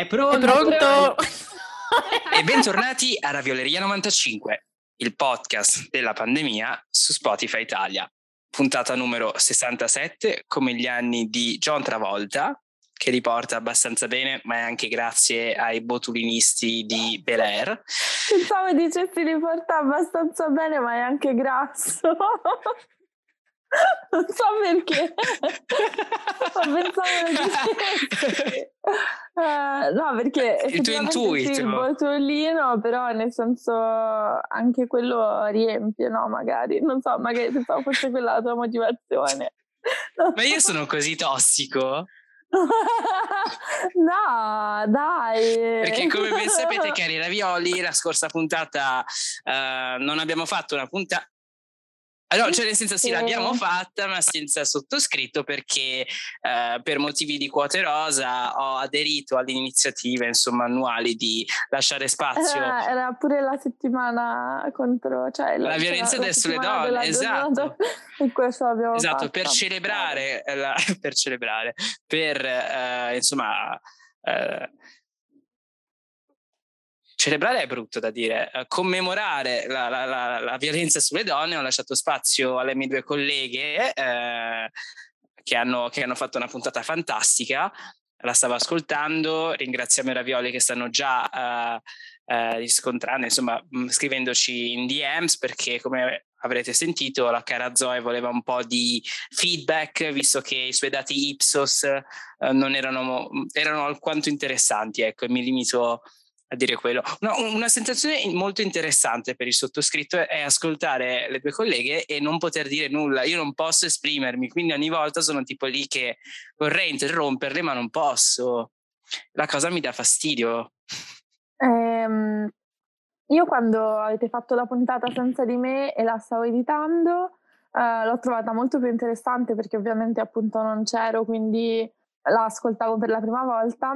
È pronto? È pronto? e bentornati a Ravioleria 95, il podcast della pandemia su Spotify Italia. Puntata numero 67, come gli anni di John Travolta, che riporta abbastanza bene, ma è anche grazie ai botulinisti di Bel Air. Pensavo dicessi riporta abbastanza bene, ma è anche grasso. Non so perché. Pensavo che... Uh, no, perché il tuo intuito. il botulino, però nel senso anche quello riempie, no? Magari, non so, magari pensavo fosse quella la tua motivazione. Ma io sono così tossico? no, dai. Perché come ben sapete, cari ravioli, la scorsa puntata uh, non abbiamo fatto una puntata allora, cioè nel senso sì, l'abbiamo fatta, ma senza sottoscritto perché eh, per motivi di quote rosa ho aderito alle iniziative insomma, annuali di lasciare spazio. Era, era pure la settimana contro cioè, la, la violenza la, sulle donne, esatto. In questo abbiamo esatto, fatto. per celebrare, la, per celebrare, per eh, insomma... Eh, celebrare è brutto da dire, uh, commemorare la, la, la, la, violenza sulle donne, ho lasciato spazio alle mie due colleghe eh, che, hanno, che, hanno, fatto una puntata fantastica, la stavo ascoltando, ringraziamo i Ravioli che stanno già uh, uh, riscontrando, insomma mh, scrivendoci in DMs perché come avrete sentito la cara Zoe voleva un po' di feedback visto che i suoi dati Ipsos non erano, erano alquanto interessanti, ecco, e mi limito a dire quello. No, una sensazione molto interessante per il sottoscritto è ascoltare le tue colleghe e non poter dire nulla. Io non posso esprimermi, quindi ogni volta sono tipo lì che vorrei interromperle, ma non posso. La cosa mi dà fastidio. Um, io quando avete fatto la puntata senza di me e la stavo editando, uh, l'ho trovata molto più interessante perché ovviamente appunto non c'ero, quindi la ascoltavo per la prima volta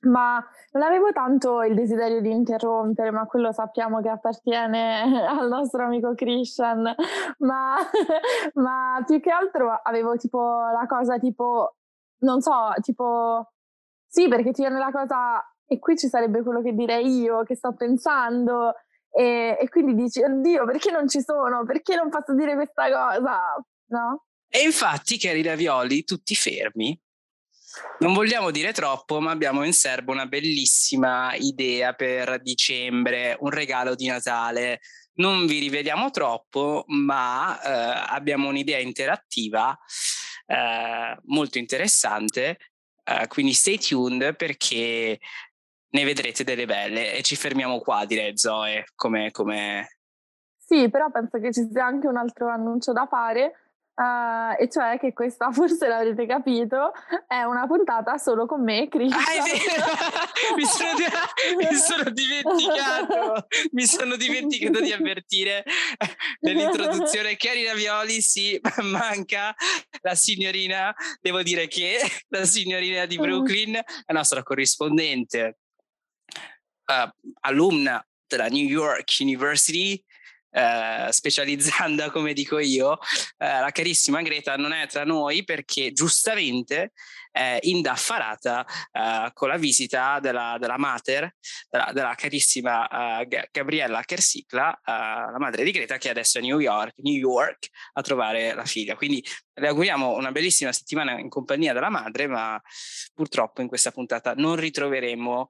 ma non avevo tanto il desiderio di interrompere, ma quello sappiamo che appartiene al nostro amico Christian, ma, ma più che altro avevo tipo la cosa tipo, non so, tipo, sì perché ti viene la cosa e qui ci sarebbe quello che direi io, che sto pensando, e, e quindi dici, oddio, perché non ci sono? Perché non posso dire questa cosa? No? E infatti, cari ravioli, tutti fermi, non vogliamo dire troppo, ma abbiamo in serbo una bellissima idea per dicembre, un regalo di Natale. Non vi rivediamo troppo, ma eh, abbiamo un'idea interattiva eh, molto interessante. Eh, quindi stay tuned perché ne vedrete delle belle e ci fermiamo qua, direi Zoe, come. Sì, però penso che ci sia anche un altro annuncio da fare Uh, e cioè che questa, forse l'avrete capito, è una puntata solo con me e Chris. Ah, mi, sono, mi, sono, dimenticato, mi sono dimenticato di avvertire nell'introduzione Chiari Ravioli, sì, manca la signorina, devo dire che la signorina di. Brooklyn, la nostra corrispondente, uh, alumna della New York University, eh, specializzanda, come dico io, eh, la carissima Greta non è tra noi perché giustamente è indaffarata eh, con la visita della, della mater, della, della carissima eh, Gabriella Kersicla, eh, la madre di Greta, che adesso è a New York, New York a trovare la figlia. Quindi le auguriamo una bellissima settimana in compagnia della madre, ma purtroppo in questa puntata non ritroveremo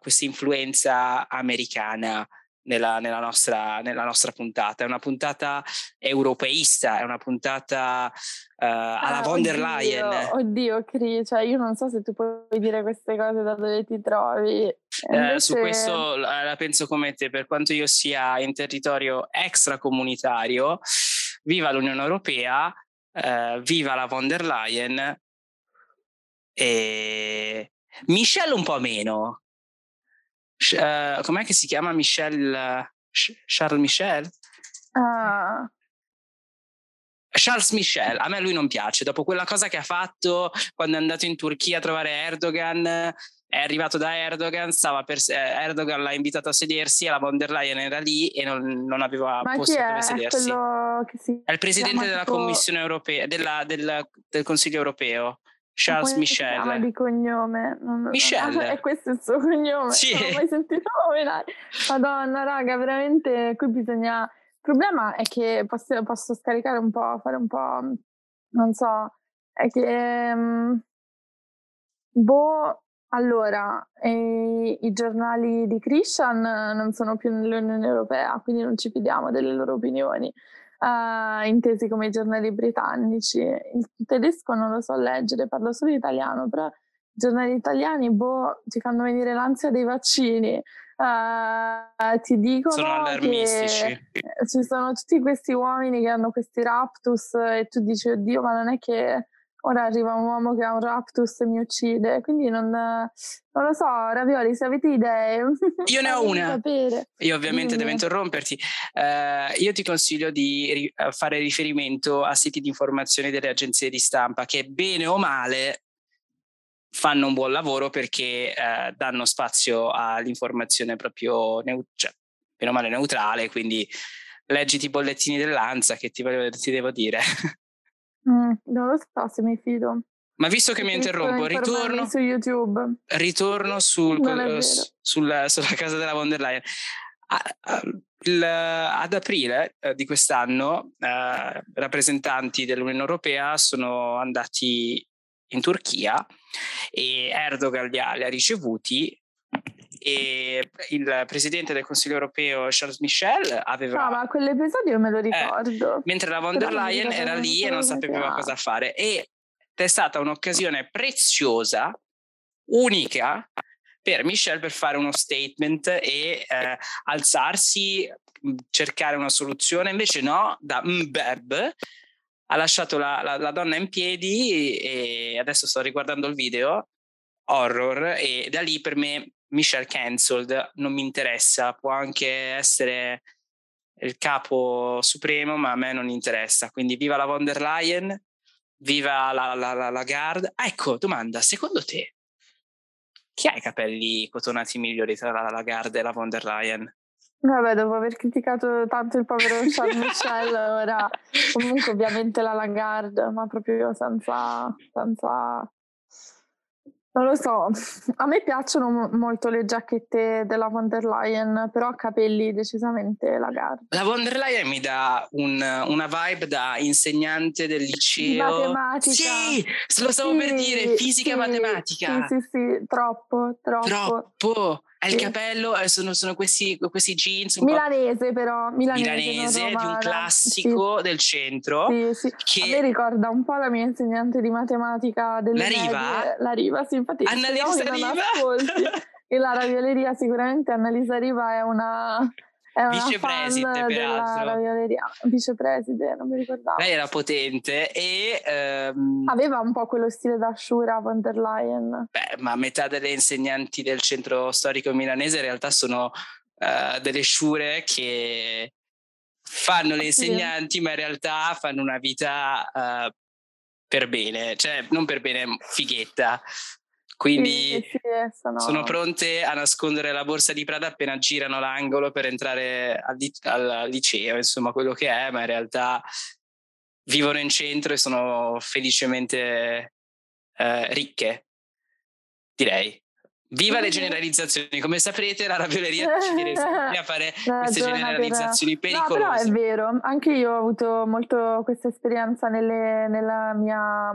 questa influenza americana nella, nella, nostra, nella, nostra, puntata. È una puntata europeista, è una puntata uh, alla ah, von der Leyen. Oddio, Cri, cioè io non so se tu puoi dire queste cose da dove ti trovi. Invece... Eh, su questo la penso come te, per quanto io sia in territorio extracomunitario, viva l'Unione Europea, uh, viva la von der Leyen e Michelle un po' meno, uh, com'è che si chiama Michel, Charles Michel? Uh. Charles Michel, a me lui non piace, dopo quella cosa che ha fatto quando è andato in Turchia a trovare Erdogan, è arrivato da Erdogan, per, Erdogan l'ha invitato a sedersi e la von der Leyen era lì e non, non aveva Ma posto dove sedersi. È, è il presidente della tipo... Commissione europea, della, del, del Consiglio europeo. Charles Michel. Si di cognome. Non, Michel. Non, è questo il suo cognome. Sì. Non l'ho mai sentito nominare. Madonna, raga, veramente qui bisogna. Il problema è che posso, posso scaricare un po', fare un po'. Non so, è che. Um, boh, allora, eh, i giornali di Christian non sono più nell'Unione Europea, quindi non ci fidiamo delle loro opinioni uh, intesi come i giornali britannici. Il tedesco non lo so leggere, parlo solo italiano, però i giornali italiani, boh, ti fanno venire l'ansia dei vaccini. Uh, ti dicono sono allarmistici. che ci sono tutti questi uomini che hanno questi raptus e tu dici oddio ma non è che ora arriva un uomo che ha un raptus e mi uccide, quindi non, non lo so, Ravioli, se avete idee. Io ne ho una. Sapere. Io ovviamente Dimmi. devo interromperti. Uh, io ti consiglio di ri- eh, fare riferimento a siti di informazione delle agenzie di stampa che bene o male fanno un buon lavoro perché uh, danno spazio all'informazione proprio neu- cioè, bene o male neutrale, quindi leggiti i bollettini dell'ANSA che ti, ti devo dire. Mm, non lo so se mi fido. Ma visto che mi interrompo, ritorno su YouTube. Ritorno sul, uh, sulla, sulla casa della von der Leyen. Ah, il, ad aprile eh, di quest'anno eh, rappresentanti dell'Unione Europea sono andati in Turchia e Erdogan li ha, li ha ricevuti e il presidente del Consiglio europeo Charles Michel aveva... No, ma quell'episodio me lo ricordo. Eh, mentre la von der Leyen era lì e non sapeva cosa fare. E è stata un'occasione preziosa, unica, per Michel per fare uno statement e eh, alzarsi, cercare una soluzione. Invece no, da Mbeb ha lasciato la, la, la donna in piedi e adesso sto riguardando il video horror e da lì per me Michel cancelled non mi interessa, può anche essere il capo supremo, ma a me non interessa. Quindi viva la von der Leyen, viva la, la, la, la Gard. Ah, ecco, domanda, secondo te chi ha i capelli cotonati migliori tra la Lagarde e la von der Leyen? Vabbè, dopo aver criticato tanto il povero Charles Michel, ora comunque ovviamente la Lagarde, ma proprio senza, senza non lo so, a me piacciono molto le giacchette della von der Leyen, però a capelli decisamente Lagarde. La von der Leyen mi dà un, una vibe da insegnante del liceo. Matematica. Sì, lo stavo sì, per dire, fisica sì, matematica. Sì, sì, sì, troppo, troppo. Troppo. È il Sì. capello, eh, sono, sono questi, questi jeans Milanese però, milanese, milanese di un classico del centro. Sì, sì, sì. A me Che ricorda un po' la mia insegnante di matematica delle La Riva? medie, La Riva, sì, infatti Annalisa che Riva? E la ravioleria sicuramente Annalisa Riva è una, è una Vicepreside, fan della peraltro. ravioleria. Vicepreside, non mi ricordavo. lei era potente e ehm, Aveva un po' quello stile da Shura von der Leyen. beh, ma metà delle insegnanti del centro storico milanese in realtà sono eh, delle sciure che fanno le Sì. insegnanti, ma in realtà fanno una vita eh, per bene, cioè non per bene, fighetta. Quindi Sì, sì, sono... sono pronte a nascondere la borsa di Prada appena girano l'angolo per entrare al, li- al liceo, insomma, quello che è, ma in realtà vivono in centro e sono felicemente eh, ricche, direi. Viva le Mhm. generalizzazioni, come saprete la ravioleria ci viene sempre a fare queste generalizzazioni però- No, però è pericolose. vero, anche io ho avuto molto questa esperienza nelle- nella mia,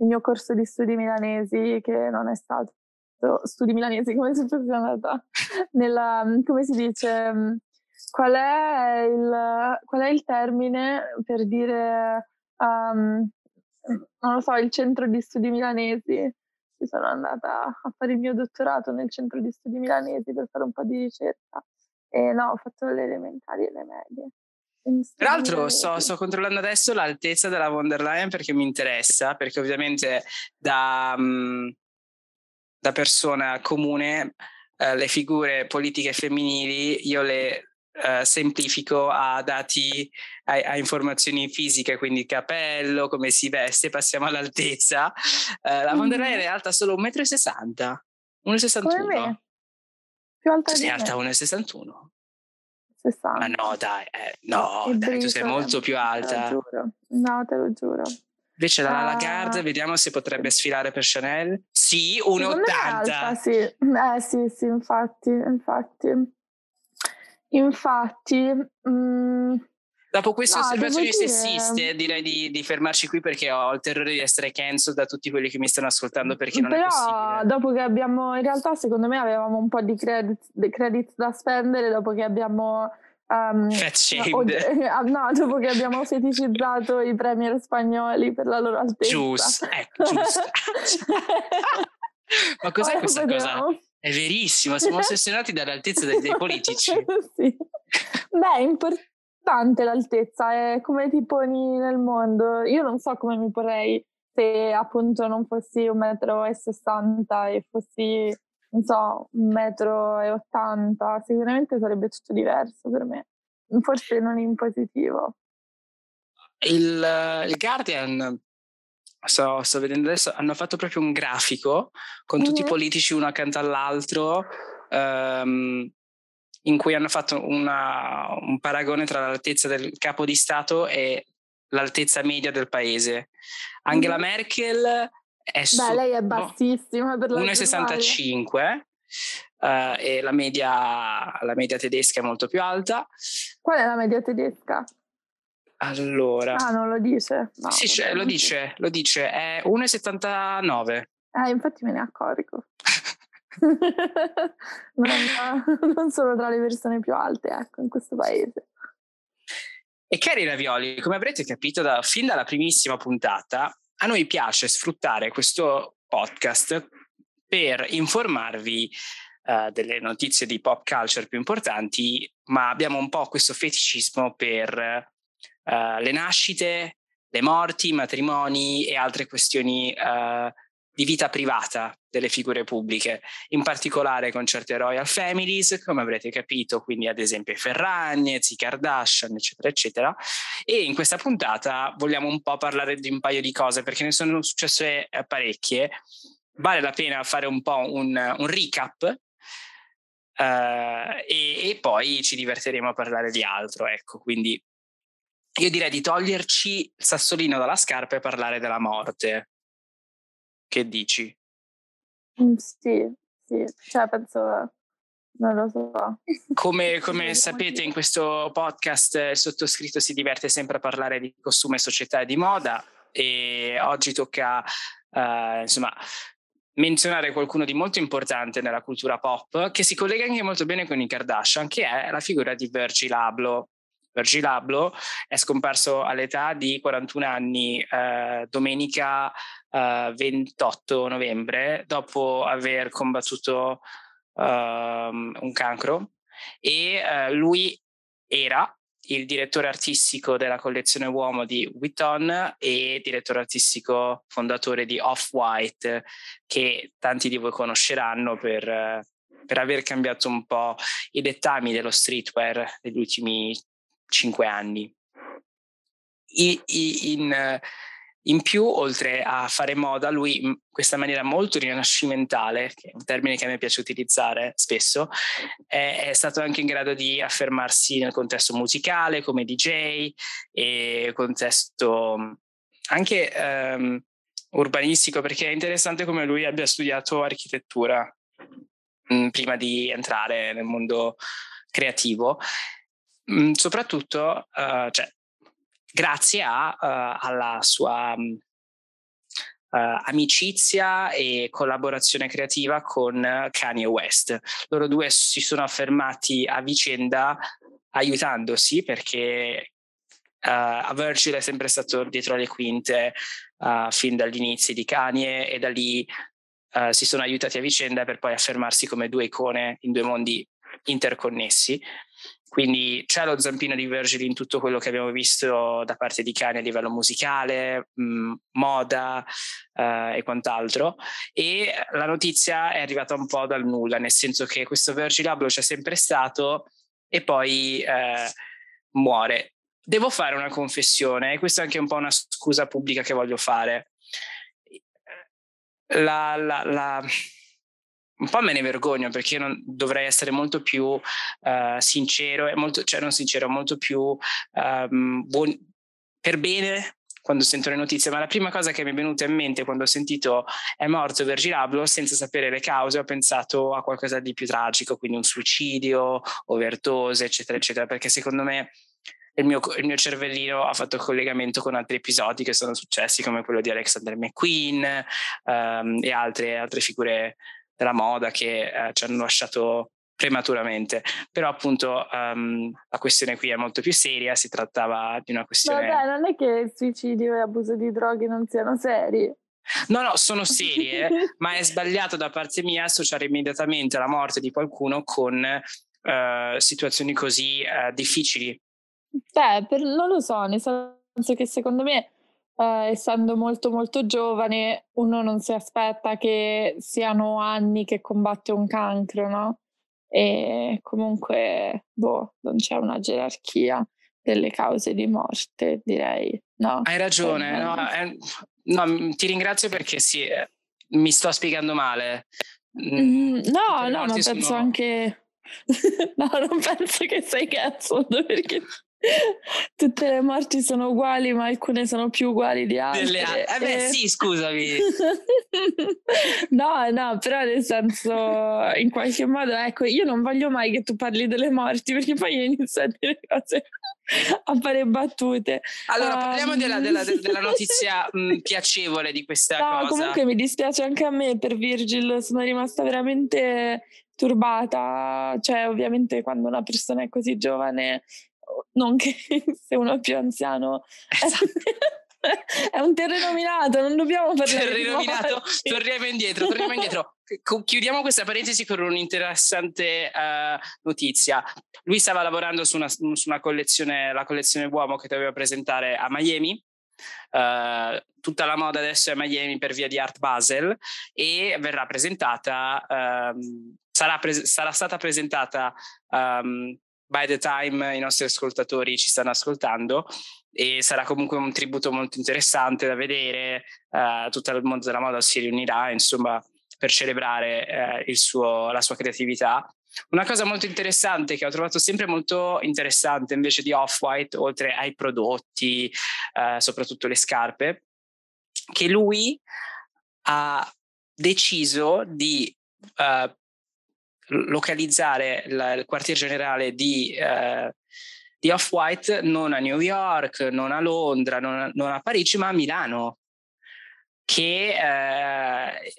nel mio corso di studi milanesi, che non è stato studi milanesi, come se fosse andata nella, come si dice, mh, qual è il, qual è il termine per dire, um, non lo so, il centro di studi milanesi? Ci sono andata a fare il mio dottorato nel centro di studi milanesi per fare un po' di ricerca. E no, ho fatto le elementari e le medie. Tra l'altro sto, sto controllando adesso l'altezza della von der Leyen perché mi interessa, perché ovviamente da, mh, da persona comune eh, le figure politiche femminili io le eh, semplifico a dati, a, a informazioni fisiche, quindi capello, come si veste, passiamo all'altezza. Eh, la von der Leyen è alta solo 1,60 m, 1,61 Come me. Più alta sei alta 1,61 60. Ma no, dai, eh, no, E dai, tu sei molto più Te lo alta. giuro. No, te lo giuro. Invece la uh, Lagarde, vediamo se potrebbe sfilare per Chanel. Sì, 1,80. Sì. Eh sì, sì, infatti, infatti. Infatti, mm, Dopo queste no, osservazioni dire... sessiste, direi di, di, fermarci qui perché ho il terrore di essere cancel da tutti quelli che mi stanno ascoltando perché non Però, è possibile. dopo che abbiamo, in realtà, secondo me avevamo un po' di credit, credit da spendere dopo che abbiamo. Um, Fat shamed. Ah, no, dopo che abbiamo feticizzato i premier spagnoli per la loro altezza. Giusto, ecco, giusto. Ma cos'è Ora questa vediamo. cosa? È verissimo, siamo ossessionati dall'altezza dei, dei politici. sì. Beh, import- importante l'altezza, è come ti poni nel mondo. Io non so come mi porrei se appunto non fossi un metro e sessanta e fossi, non so, un metro e ottanta, sicuramente sarebbe tutto diverso per me. Forse non in positivo. Il, il Guardian sto, sto, vedendo adesso, hanno fatto proprio un grafico con tutti mm-hmm. i politici uno accanto all'altro. Um, in cui hanno fatto una, un paragone tra l'altezza del capo di Stato e l'altezza media del paese. Angela mm. Merkel è su Beh, lei è bassissima per la 1,65 uh, e la media, la media tedesca è molto più alta. Qual è la media tedesca? Allora. Ah, non lo dice? No, sì, cioè, lo dice, lo dice, è 1,79. Eh, infatti me ne accorgo. non, non sono tra le persone più alte, ecco, in questo paese. E cari ravioli, come avrete capito da, fin dalla primissima puntata, a noi piace sfruttare questo podcast per informarvi uh, delle notizie di pop culture più importanti, ma abbiamo un po' questo feticismo per uh, le nascite, le morti, i matrimoni e altre questioni uh, di vita privata delle figure pubbliche, in particolare con certe royal families, come avrete capito, quindi ad esempio i Ferragnez, i Kardashian, eccetera, eccetera. E in questa puntata vogliamo un po' parlare di un paio di cose, perché ne sono successe eh, parecchie. Vale la pena fare un po' un, un recap Uh, e, e, poi ci divertiremo a parlare di altro. Ecco, quindi io direi di toglierci il sassolino dalla scarpa e parlare della morte. Che dici? Mm, sì, sì, cioè penso, non lo so. Come, come sapete in questo podcast il sottoscritto si diverte sempre a parlare di costume, società e di moda e oggi tocca uh, insomma menzionare qualcuno di molto importante nella cultura pop che si collega anche molto bene con i Kardashian che è la figura di Virgil Abloh Virgil Abloh è scomparso all'età di 41 anni eh, domenica eh, 28 novembre dopo aver combattuto eh, un cancro e eh, lui era il direttore artistico della collezione uomo di Witton e direttore artistico fondatore di Off-White che tanti di voi conosceranno per per aver cambiato un po' i dettami dello streetwear degli ultimi cinque anni. I, i, in, in, più, oltre a fare moda, lui in questa maniera molto rinascimentale, che è un termine che a me piace utilizzare spesso, è, è stato anche in grado di affermarsi nel contesto musicale come DJ e contesto anche um, urbanistico, perché è interessante come lui abbia studiato architettura mh, mm, prima di entrare nel mondo creativo. Mh, soprattutto uh, cioè, grazie a, uh, alla sua uh, amicizia e collaborazione creativa con Kanye West. Loro due si sono affermati a vicenda aiutandosi perché uh, Virgil è sempre stato dietro le quinte uh, fin dagli inizi di Kanye e da lì uh, si sono aiutati a vicenda per poi affermarsi come due icone in due mondi interconnessi. Quindi c'è lo zampino di Virgil in tutto quello che abbiamo visto da parte di Kanye a livello musicale, mh, moda eh, e quant'altro. E la notizia è arrivata un po' dal nulla, nel senso che questo Virgil Abloh c'è sempre stato e poi eh, muore. Devo fare una confessione e questa è anche un po' una scusa pubblica che voglio fare. La, la, la un po' me ne vergogno perché io non, dovrei essere molto più uh, sincero, e molto, cioè non sincero, molto più um, buon, per bene quando sento le notizie, ma la prima cosa che mi è venuta in mente quando ho sentito è morto Virgil Abloh, senza sapere le cause, ho pensato a qualcosa di più tragico, quindi un suicidio, overdose, eccetera, eccetera, perché secondo me il mio, il mio, cervellino ha fatto collegamento con altri episodi che sono successi, come quello di Alexander McQueen um, e altre, altre, figure della moda che uh, ci hanno lasciato prematuramente. Però appunto um, la questione qui è molto più seria, si trattava di una questione... Vabbè, non è che suicidio e abuso di droghe non siano seri. No, no, sono serie, ma è sbagliato da parte mia associare immediatamente la morte di qualcuno con uh, situazioni così uh, difficili. Beh, per, non lo so, nel senso che secondo me, uh, essendo molto molto giovane, uno non si aspetta che siano anni che combatte un cancro, no? e comunque boh, non c'è una gerarchia delle cause di morte, direi. No, Hai ragione, no, è, no, ti ringrazio perché sì, eh, mi sto spiegando male. Mm, no, no, ma penso sono... anche... no, non penso che sei cazzo perché Tutte le morti sono uguali, ma alcune sono più uguali di altre. A- eh beh, e... sì, scusami. no, no, però nel senso, in qualche modo, ecco, io non voglio mai che tu parli delle morti, perché poi io inizio a dire cose, a fare battute. Allora, um... parliamo della, della, della notizia mh, piacevole di questa no, cosa. comunque mi dispiace anche a me per Virgil, sono rimasta veramente turbata, cioè ovviamente quando una persona è così giovane non che se uno è più anziano esatto. è un terreno minato, non dobbiamo parlare terreno minato, torniamo indietro, torniamo indietro. Chiudiamo questa parentesi con un'interessante uh, notizia. Lui stava lavorando su una, su una, collezione, la collezione uomo che doveva presentare a Miami. Uh, tutta la moda adesso è a Miami per via di Art Basel e verrà presentata, um, sarà, pre- sarà, stata presentata um, by the time i nostri ascoltatori ci stanno ascoltando e sarà comunque un tributo molto interessante da vedere, uh, tutto il mondo della moda si riunirà insomma per celebrare uh, suo, la sua creatività. Una cosa molto interessante che ho trovato sempre molto interessante invece di Off-White, oltre ai prodotti, uh, soprattutto le scarpe, che lui ha deciso di uh, localizzare la, il quartier generale di, eh, di, Off-White non a New York, non a Londra, non a, non a Parigi, ma a Milano, che, eh,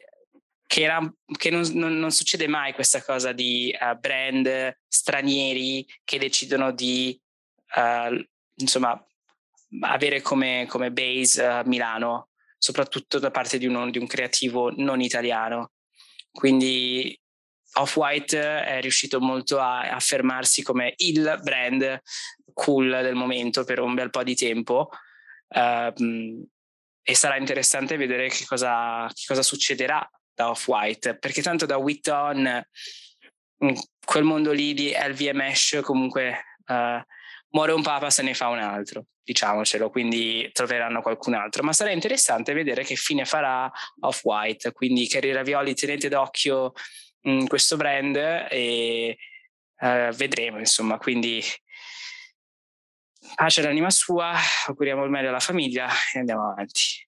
che, era, che non, non, non, succede mai questa cosa di uh, brand stranieri che decidono di uh, insomma, avere come, come base uh, Milano, soprattutto da parte di, uno, di un creativo non italiano. Quindi Off-White è riuscito molto a affermarsi come il brand cool del momento per un bel po' di tempo. Uh, e sarà interessante vedere che cosa, che cosa succederà da Off-White perché tanto da Witton quel mondo lì di LVMH comunque uh, muore un papa se ne fa un altro diciamocelo quindi troveranno qualcun altro. Ma sarà interessante vedere che fine farà Off-White quindi Kerry Ravioli tenete d'occhio in questo brand e uh, vedremo insomma quindi pace all'anima sua auguriamo il meglio alla famiglia e andiamo avanti.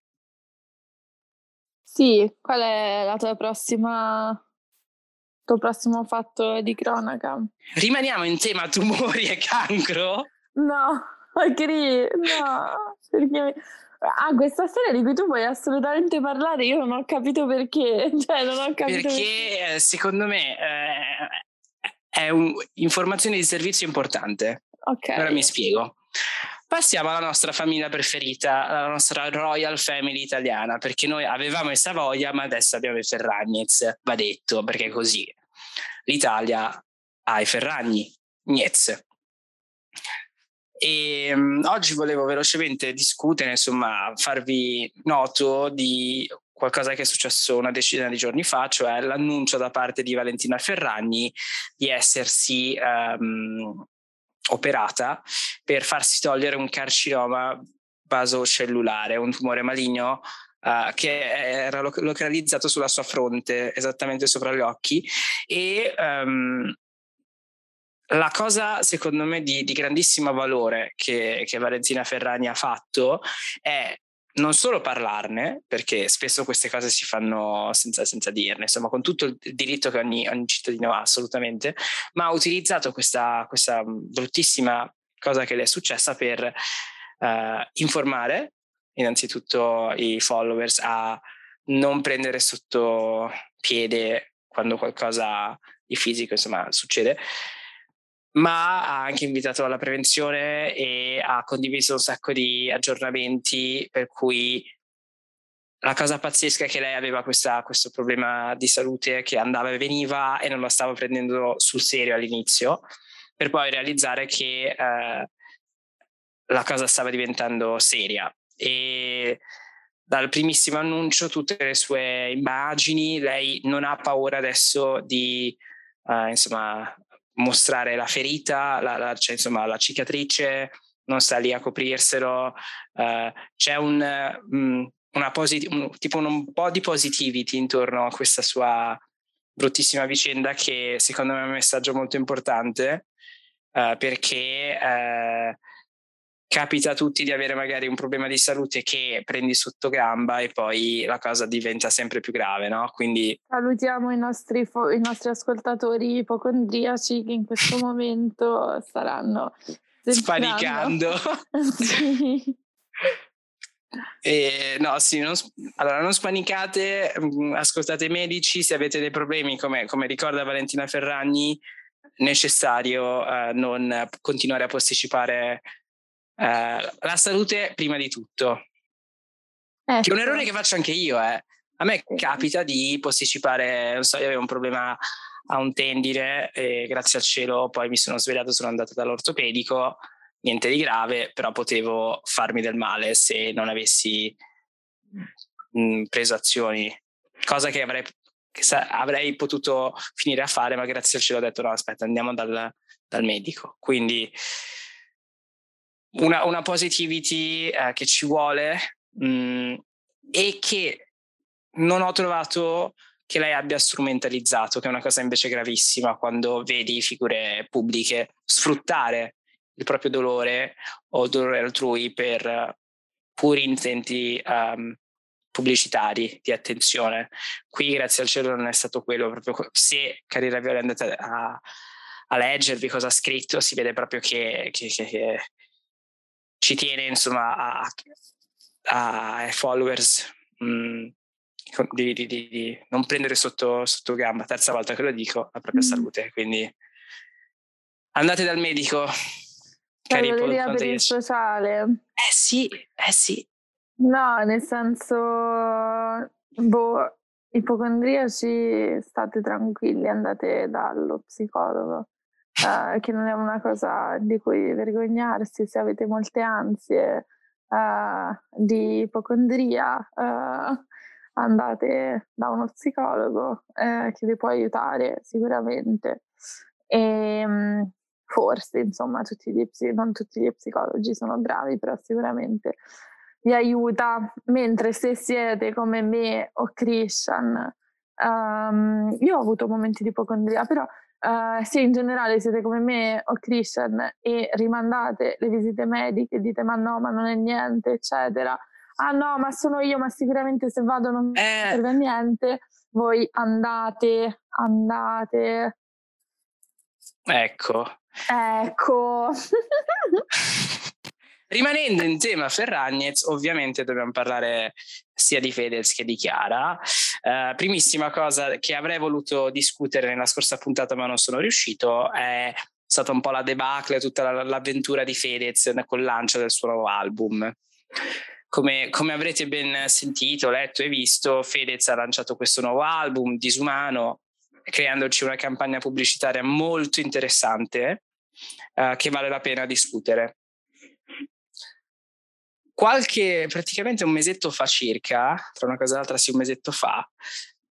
Sì qual è la tua prossima il tuo prossimo fatto di cronaca? Rimaniamo in tema tumori e cancro? No Cri, no perché Ah, questa storia di cui tu vuoi assolutamente parlare, io non ho capito perché. Cioè, non ho capito perché, perché. Eh, secondo me eh, è un'informazione di servizio importante. Ok. Ora mi spiego. Passiamo alla nostra famiglia preferita, alla nostra Royal Family italiana, perché noi avevamo i Savoia, ma adesso abbiamo i Ferragnez, va detto, perché così. L'Italia ha i Ferragni, Niez. E um, oggi volevo velocemente discutere, insomma, farvi noto di qualcosa che è successo una decina di giorni fa, cioè l'annuncio da parte di Valentina Ferragni di essersi um, operata per farsi togliere un carcinoma vasocellulare, un tumore maligno Uh, che era localizzato sulla sua fronte, esattamente sopra gli occhi, e um, la cosa, secondo me, di, di grandissimo valore che, che Valentina Ferrani ha fatto è non solo parlarne, perché spesso queste cose si fanno senza, senza, dirne, insomma, con tutto il diritto che ogni, ogni cittadino ha, assolutamente, ma ha utilizzato questa, questa, bruttissima cosa che le è successa per uh, informare innanzitutto i followers a non prendere sotto piede quando qualcosa di fisico, insomma, succede ma ha anche invitato alla prevenzione e ha condiviso un sacco di aggiornamenti per cui la cosa pazzesca è che lei aveva questa, questo problema di salute che andava e veniva e non lo stava prendendo sul serio all'inizio, per poi realizzare che eh, la cosa stava diventando seria. E dal primissimo annuncio, tutte le sue immagini, lei non ha paura adesso di uh, insomma, mostrare la ferita, la, la, cioè, insomma, la cicatrice, non sta lì a coprirselo. Uh, c'è un, um, una posit- un, tipo un, un, po' di positivity intorno a questa sua bruttissima vicenda che secondo me è un messaggio molto importante uh, perché uh, capita a tutti di avere magari un problema di salute che prendi sotto gamba e poi la cosa diventa sempre più grave, no? Quindi salutiamo i nostri, fo- i nostri ascoltatori ipocondriaci che in questo momento staranno spanicando. sì. E, no, sì, non, allora non spanicate, mm, ascoltate i medici, se avete dei problemi, come, come ricorda Valentina Ferragni, necessario eh, non continuare a posticipare la salute prima di tutto. Ecco. Che è un errore che faccio anche io, eh. A me capita di posticipare, non so, io avevo un problema a un tendine e grazie al cielo poi mi sono svegliato, sono andato dall'ortopedico, niente di grave, però potevo farmi del male se non avessi mh, mm, preso azioni, cosa che avrei, che sa, avrei potuto finire a fare, ma grazie al cielo ho detto no, aspetta, andiamo dal, dal medico. Quindi una, una positivity eh, che ci vuole mh, mm, e che non ho trovato che lei abbia strumentalizzato, che è una cosa invece gravissima quando vedi figure pubbliche sfruttare il proprio dolore o il dolore altrui per puri intenti um, pubblicitari di attenzione. Qui, grazie al cielo, non è stato quello. Proprio se Carriera Viola andate a, a leggervi cosa ha scritto, si vede proprio che, che, che, ci tiene insomma a, ai followers mh, mm, di, di, di, di, non prendere sotto, sotto, gamba, terza volta che lo dico, la propria mm. salute. Quindi andate dal medico. Cari per il sociale. Eh sì, eh sì. No, nel senso, boh, ipocondriaci, state tranquilli, andate dallo psicologo uh, che non è una cosa di cui vergognarsi se avete molte ansie uh, di ipocondria. Uh, andate da uno psicologo che vi può aiutare sicuramente. E, um, forse, insomma, tutti gli, non tutti gli psicologi sono bravi, però sicuramente vi aiuta. Mentre se siete come me o Christian, um, io ho avuto momenti di ipocondria, però Uh, se in generale siete come me o Christian e rimandate le visite mediche dite ma no, ma non è niente, eccetera, ah no, ma sono io, ma sicuramente se vado non mi eh. serve a niente, voi andate, andate. Ecco. Ecco. Rimanendo in tema Ferragnez, ovviamente dobbiamo parlare sia di Fedez che di Chiara. Uh, primissima cosa che avrei voluto discutere nella scorsa puntata ma non sono riuscito è stata un po' la debacle, tutta l'avventura di Fedez con il lancio del suo nuovo album. Come, come, avrete ben sentito, letto e visto, Fedez ha lanciato questo nuovo album, Disumano, creandoci una campagna pubblicitaria molto interessante uh, che vale la pena discutere qualche, praticamente un mesetto fa circa, tra una cosa e l'altra sì un mesetto fa,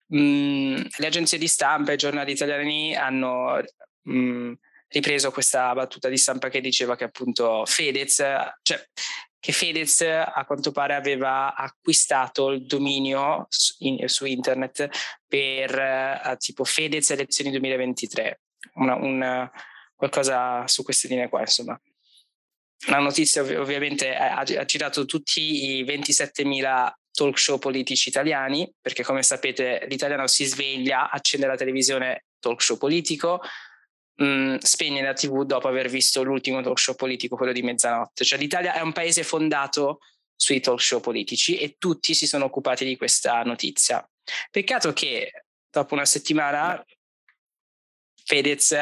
mh, mm, le agenzie di stampa e i giornali italiani hanno mh, mm, ripreso questa battuta di stampa che diceva che appunto Fedez, cioè che Fedez a quanto pare aveva acquistato il dominio su, in, su internet per uh, tipo Fedez elezioni 2023, una, una, qualcosa su queste linee qua, insomma. La notizia ov- ovviamente ha, ha girato tutti i 27.000 talk show politici italiani, perché come sapete l'italiano si sveglia, accende la televisione, talk show politico, mh, mm, spegne la tv dopo aver visto l'ultimo talk show politico, quello di mezzanotte. Cioè l'Italia è un paese fondato sui talk show politici e tutti si sono occupati di questa notizia. Peccato che dopo una settimana Fedez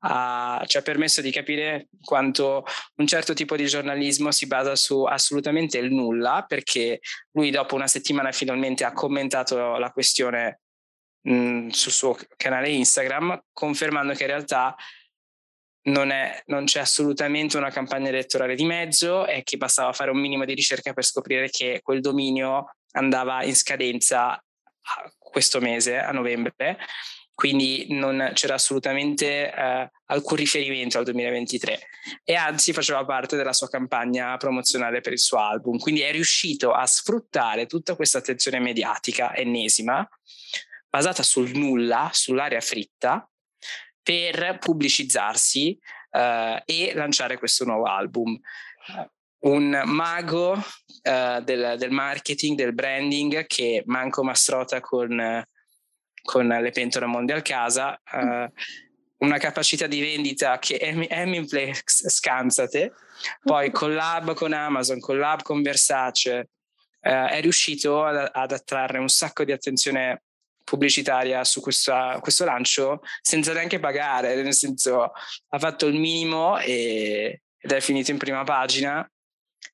ha, ci ha permesso di capire quanto un certo tipo di giornalismo si basa su assolutamente il nulla, perché lui dopo una settimana finalmente ha commentato la questione mh, sul suo canale Instagram, confermando che in realtà non, è, non, c'è assolutamente una campagna elettorale di mezzo e che bastava fare un minimo di ricerca per scoprire che quel dominio andava in scadenza questo mese, a novembre, quindi non c'era assolutamente eh, alcun riferimento al 2023 e anzi faceva parte della sua campagna promozionale per il suo album, quindi è riuscito a sfruttare tutta questa attenzione mediatica ennesima, basata sul nulla, sull'aria fritta, per pubblicizzarsi eh, e lanciare questo nuovo album. Un mago eh, del, del, marketing, del branding che manco Mastrota con, con le pentole mondial casa, eh, una capacità di vendita che Hemingplex scansate, poi collab con Amazon, collab con Versace, eh, è riuscito ad, ad attrarre un sacco di attenzione pubblicitaria su questa, questo lancio senza neanche pagare, nel senso ha fatto il minimo e, ed è finito in prima pagina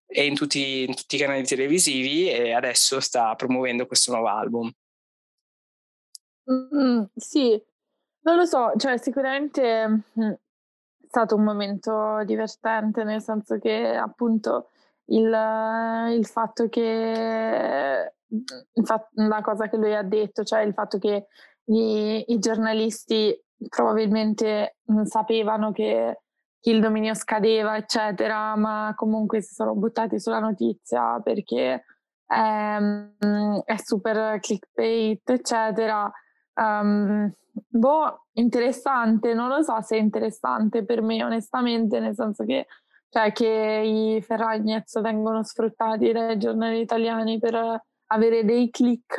e in tutti, in tutti i canali televisivi e adesso sta promuovendo questo nuovo album. Mm, sì, non lo so, cioè sicuramente mm, è stato un momento divertente, nel senso che appunto il, il fatto che la cosa che lui ha detto, cioè il fatto che i, i giornalisti probabilmente sapevano che, che, il dominio scadeva, eccetera, ma comunque si sono buttati sulla notizia perché è, è super clickbait, eccetera. Um, boh, interessante, non lo so se è interessante per me, onestamente, nel senso che cioè che i Ferragnez vengono sfruttati dai giornali italiani per avere dei click,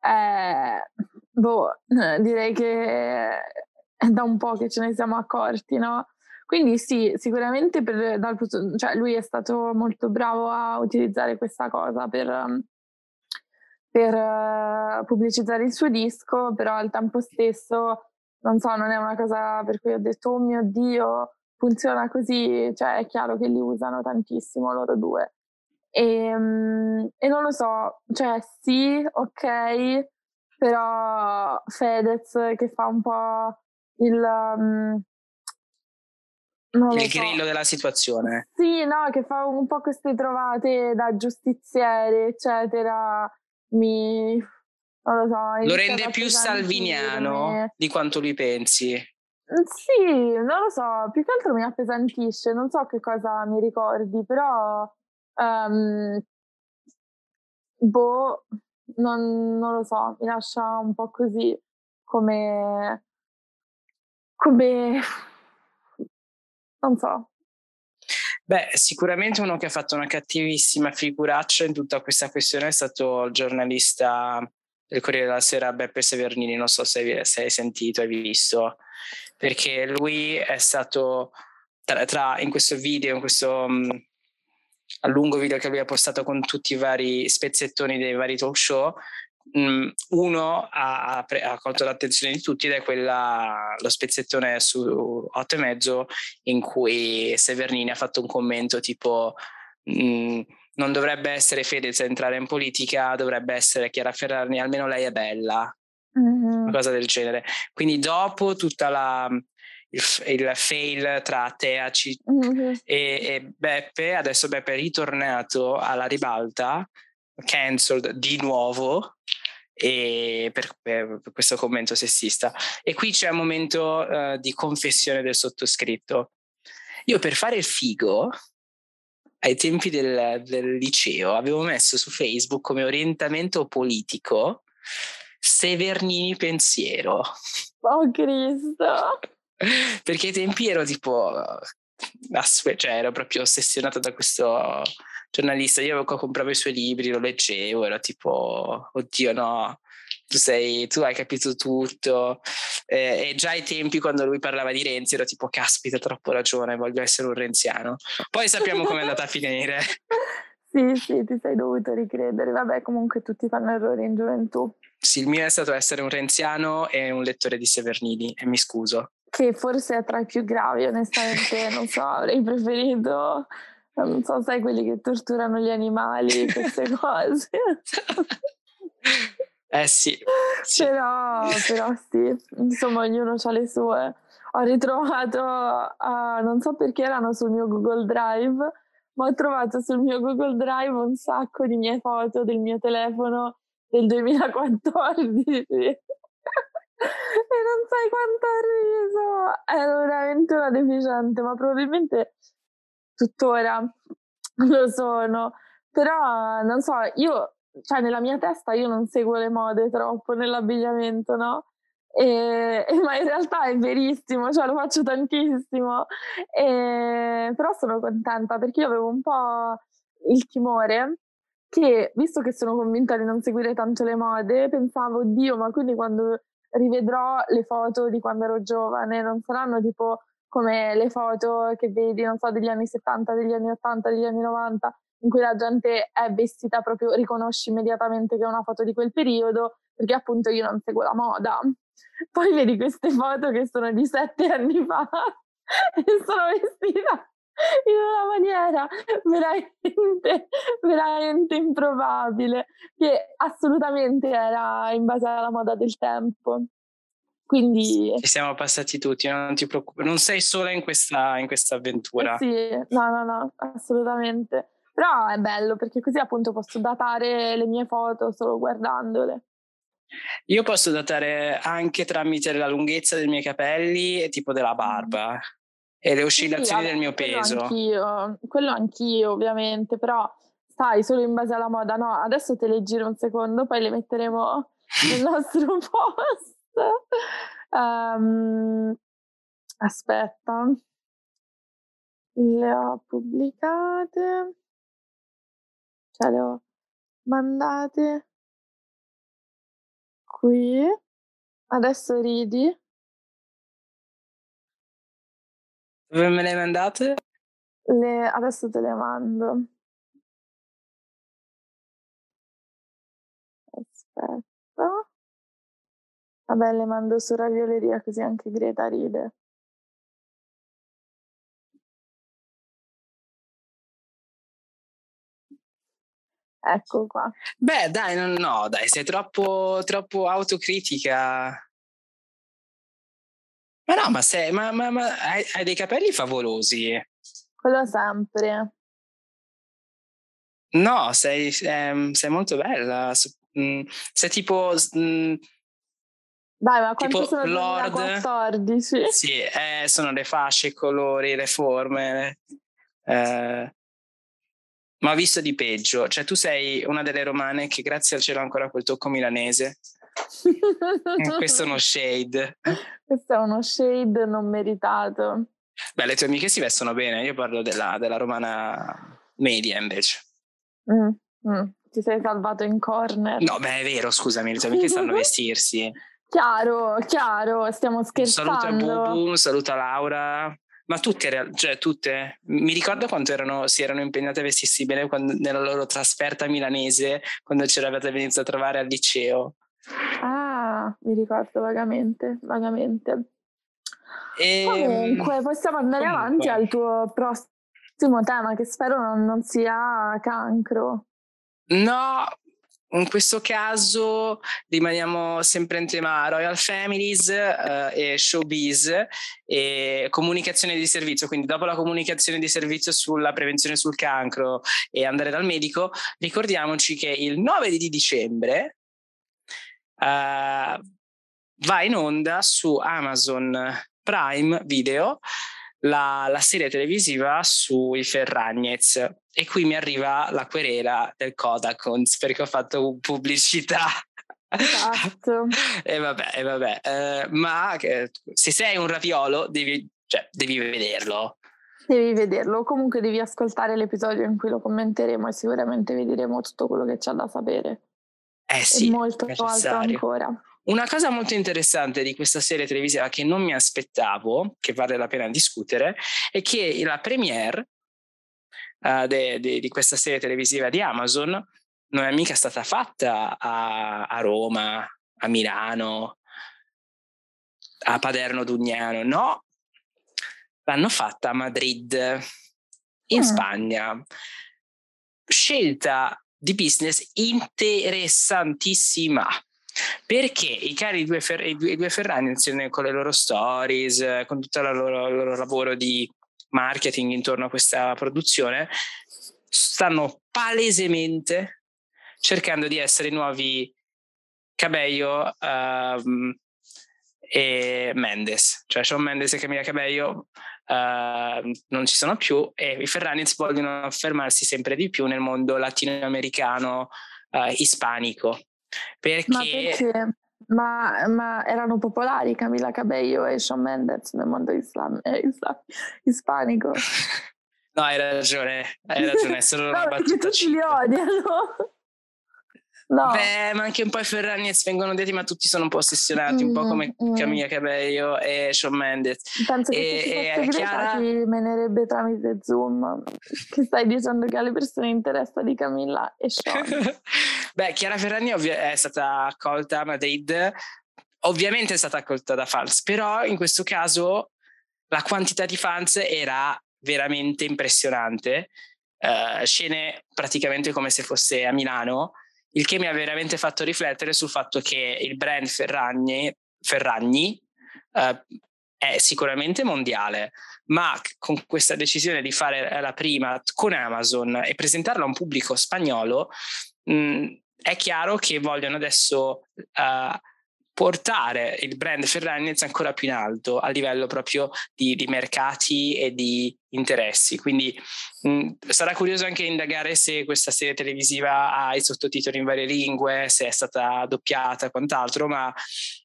eh, boh, direi che è da un po' che ce ne siamo accorti, no? Quindi sì, sicuramente per, dal, cioè lui è stato molto bravo a utilizzare questa cosa per, per uh, pubblicizzare il suo disco, però al tempo stesso, non so, non è una cosa per cui ho detto, oh mio Dio, funziona così, cioè è chiaro che li usano tantissimo loro due. E, ehm, e non lo so, cioè sì, ok, però Fedez che fa un po' il... Um, il so. grillo della situazione. Sì, no, che fa un po' queste trovate da giustiziere, eccetera. Mi. Non lo so. Lo rende più salviniano di quanto lui pensi. Sì, non lo so, più che altro mi appesantisce, non so che cosa mi ricordi, però Um, boh, non, non, lo so, mi lascia un po' così come, come non so. Beh, sicuramente uno che ha fatto una cattivissima figuraccia in tutta questa questione è stato il giornalista del Corriere della Sera Beppe Severnini, non so se, hai sentito, hai visto, perché lui è stato tra, tra in questo video, in questo al lungo video che lui ha postato con tutti i vari spezzettoni dei vari talk show, mm, uno ha, ha, colto l'attenzione di tutti ed è quella, lo spezzettone su 8 e mezzo in cui Severnini ha fatto un commento tipo mh, non dovrebbe essere Fedez a entrare in politica, dovrebbe essere Chiara Ferrari, almeno lei è bella, mm-hmm. una cosa del genere. Quindi dopo tutta la, il, il fail tra Teaci mm-hmm. e, e, Beppe, adesso Beppe è ritornato alla ribalta, cancelled di nuovo e per, per, questo commento sessista. E qui c'è un momento uh, di confessione del sottoscritto. Io per fare il figo, ai tempi del, del liceo, avevo messo su Facebook come orientamento politico Severnini pensiero. Oh Cristo! perché ai tempi ero tipo, cioè ero proprio ossessionato da questo giornalista, io compravo i suoi libri, lo leggevo, ero tipo, oddio no, tu, sei, tu hai capito tutto. Eh, e già ai tempi quando lui parlava di Renzi ero tipo, caspita, troppo ragione, voglio essere un renziano. Poi sappiamo come è andata a finire. Sì, sì, ti sei dovuto ricredere. Vabbè, comunque tutti fanno errori in gioventù. Sì, il mio è stato essere un renziano e un lettore di Severnini, e mi scuso. Che forse è tra i più gravi, onestamente, non so, avrei preferito, non so, sai, quelli che torturano gli animali, queste cose. Eh sì. sì. Però, però sì, insomma ognuno ha le sue. Ho ritrovato, uh, non so perché erano sul mio Google Drive, ma ho trovato sul mio Google Drive un sacco di mie foto del mio telefono del 2014. e non sai quanto ho riso. Ero veramente una deficiente, ma probabilmente tuttora lo sono. Però non so, io cioè nella mia testa io non seguo le mode troppo nell'abbigliamento, no? E, ma in realtà è verissimo, cioè lo faccio tantissimo, e, però sono contenta perché io avevo un po' il timore che, visto che sono convinta di non seguire tanto le mode, pensavo, Dio, ma quindi quando rivedrò le foto di quando ero giovane non saranno tipo come le foto che vedi, non so, degli anni 70, degli anni 80, degli anni 90, in cui la gente è vestita proprio, riconosci immediatamente che è una foto di quel periodo, perché appunto io non seguo la moda. Poi vedi queste foto che sono di sette anni fa e sono vestita in una maniera veramente, veramente improbabile, che assolutamente era in base alla moda del tempo. Quindi... Ci siamo passati tutti, non ti preoccupare, non sei sola in questa, in questa avventura. Eh sì, no, no, no, assolutamente. Però è bello perché così appunto posso datare le mie foto solo guardandole. Io posso datare anche tramite la lunghezza dei miei capelli e tipo della barba e le oscillazioni sì, del mio quello peso. Anch'io, quello anch'io ovviamente, però stai solo in base alla moda. No, adesso te le giro un secondo, poi le metteremo nel nostro post. Um, aspetta, le ho pubblicate cioè le ho mandate qui. Adesso ridi. Dove me le hai mandate? Le, adesso te le mando. Aspetta. Vabbè, le mando su ravioleria così anche Greta ride. Ecco qua. Beh, dai, no, no dai, sei troppo, troppo autocritica. Ma no, ma, sei, ma, ma, ma hai, hai, dei capelli favolosi. Quello sempre. No, sei, sei, sei molto bella. Mm, sei tipo... Mm, dai, ma quanto tipo sono Lord, 2014? Sì, eh, sono le fasce, i colori, le forme. Eh, ma ho visto di peggio. Cioè, tu sei una delle romane che grazie al cielo ha ancora quel tocco milanese. Questo è uno shade. Questo è uno shade non meritato. Beh, le tue amiche si vestono bene, io parlo della, della romana media invece. Mm, mm. Ti sei salvato in corner. No, beh, è vero, scusami, le tue amiche sanno vestirsi. Chiaro, chiaro, stiamo scherzando. Un saluto a Bubu, un saluto a Laura. Ma tutte, cioè tutte, mi ricordo quanto erano, si erano impegnate a vestirsi bene quando, nella loro trasferta milanese, quando ci eravate venuti a trovare al liceo. Ah, mi ricordo vagamente, vagamente. E, comunque, possiamo andare comunque. avanti al tuo prossimo tema, che spero non, non sia cancro. No, in questo caso rimaniamo sempre in tema Royal Families uh, e Showbiz e comunicazione di servizio, quindi dopo la comunicazione di servizio sulla prevenzione sul cancro e andare dal medico, ricordiamoci che il 9 di dicembre uh, va in onda su Amazon Prime Video la, la serie televisiva sui Ferragnez e qui mi arriva la querela del Kodakons perché ho fatto pubblicità Esatto. e vabbè, e vabbè. Eh, ma eh, se sei un raviolo devi, cioè, devi vederlo. Devi vederlo, comunque devi ascoltare l'episodio in cui lo commenteremo e sicuramente vi diremo tutto quello che c'è da sapere. Eh sì, e molto altro ancora. Una cosa molto interessante di questa serie televisiva che non mi aspettavo, che vale la pena discutere, è che la premiere uh, de, de, di questa serie televisiva di Amazon non è mica stata fatta a, a Roma, a Milano, a Paderno Dugnano, no, l'hanno fatta a Madrid, in mm. Spagna. Scelta di business interessantissima. Perché i cari due, Fer- i due, i due Ferrari insieme con le loro stories, con tutto il loro, il loro lavoro di marketing intorno a questa produzione, stanno palesemente cercando di essere i nuovi Cabello uh, e Mendes, cioè Sean Mendes e Camilla Cabello uh, non ci sono più e i Ferraniz vogliono affermarsi sempre di più nel mondo latinoamericano uh, ispanico. Perché... Perché? Ma, ma, erano popolari Camilla Cabello e Sean Mendes nel mondo islam, eh, islam, ispanico? no, hai ragione, hai ragione, è solo una no, battuta. Tutti li odiano. No. Beh, ma anche un po' i Ferragnez vengono detti, ma tutti sono un po' ossessionati, mm, un po' come mm. Camilla Cabello e Shawn Mendes. Penso che e, se ci Chiara... ti menerebbe tramite Zoom, che stai dicendo che alle persone interessa di Camilla e Sean. Beh, Chiara Ferragni è stata accolta a Madrid, ovviamente è stata accolta da fans, però in questo caso la quantità di fans era veramente impressionante. Uh, scene praticamente come se fosse a Milano il che mi ha veramente fatto riflettere sul fatto che il brand Ferragni, Ferragni eh, è sicuramente mondiale, ma con questa decisione di fare la prima con Amazon e presentarla a un pubblico spagnolo, mh, è chiaro che vogliono adesso uh, portare il brand Ferragnez ancora più in alto a livello proprio di, di mercati e di interessi. Quindi mh, sarà curioso anche indagare se questa serie televisiva ha i sottotitoli in varie lingue, se è stata doppiata e quant'altro, ma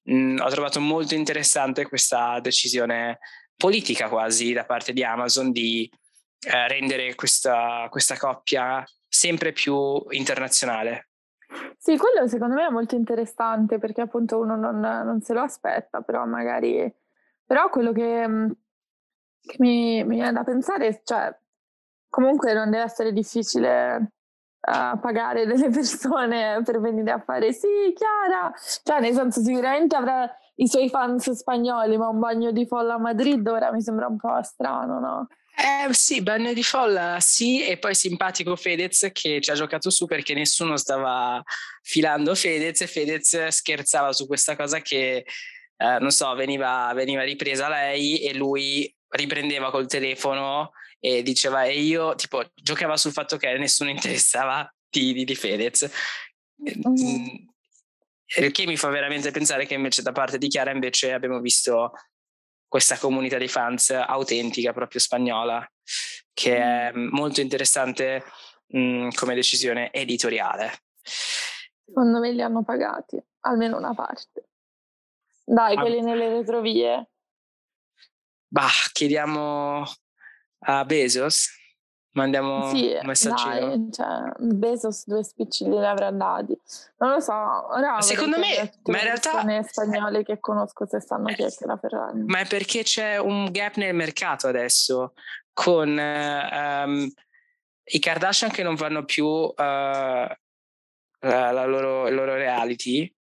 mh, ho trovato molto interessante questa decisione politica quasi da parte di Amazon di eh, rendere questa, questa coppia sempre più internazionale. Sì, quello secondo me è molto interessante perché appunto uno non, non se lo aspetta, però magari... Però quello che, mm, che mi, mi, viene da pensare, cioè, comunque non deve essere difficile uh, pagare delle persone per venire a fare sì, Chiara, cioè nel senso sicuramente avrà i suoi fans spagnoli, ma un bagno di folla a Madrid ora mi sembra un po' strano, no? Eh sì, bagno di folla sì, e poi simpatico Fedez che ci ha giocato su perché nessuno stava filando Fedez e Fedez scherzava su questa cosa che, eh, non so, veniva, veniva ripresa lei e lui riprendeva col telefono e diceva e io tipo giocava sul fatto che nessuno interessava di, di, Fedez. Mm. Il che mi fa veramente pensare che invece da parte di Chiara invece abbiamo visto questa comunità di fans autentica, proprio spagnola, che è mm. molto interessante mh, mm, come decisione editoriale. Secondo me li hanno pagati, almeno una parte. Dai, ah. quelli nelle retrovie. Bah, chiediamo a Bezos Mandiamo sì, un messaggino. Dai, cioè, Bezos due spicci li avrà dati. Non lo so, ora secondo me, ma in realtà le spagnole che conosco se sanno chi è che la Ferrari. Ma è perché c'è un gap nel mercato adesso con um, i Kardashian che non fanno più uh, la, la loro, il loro reality.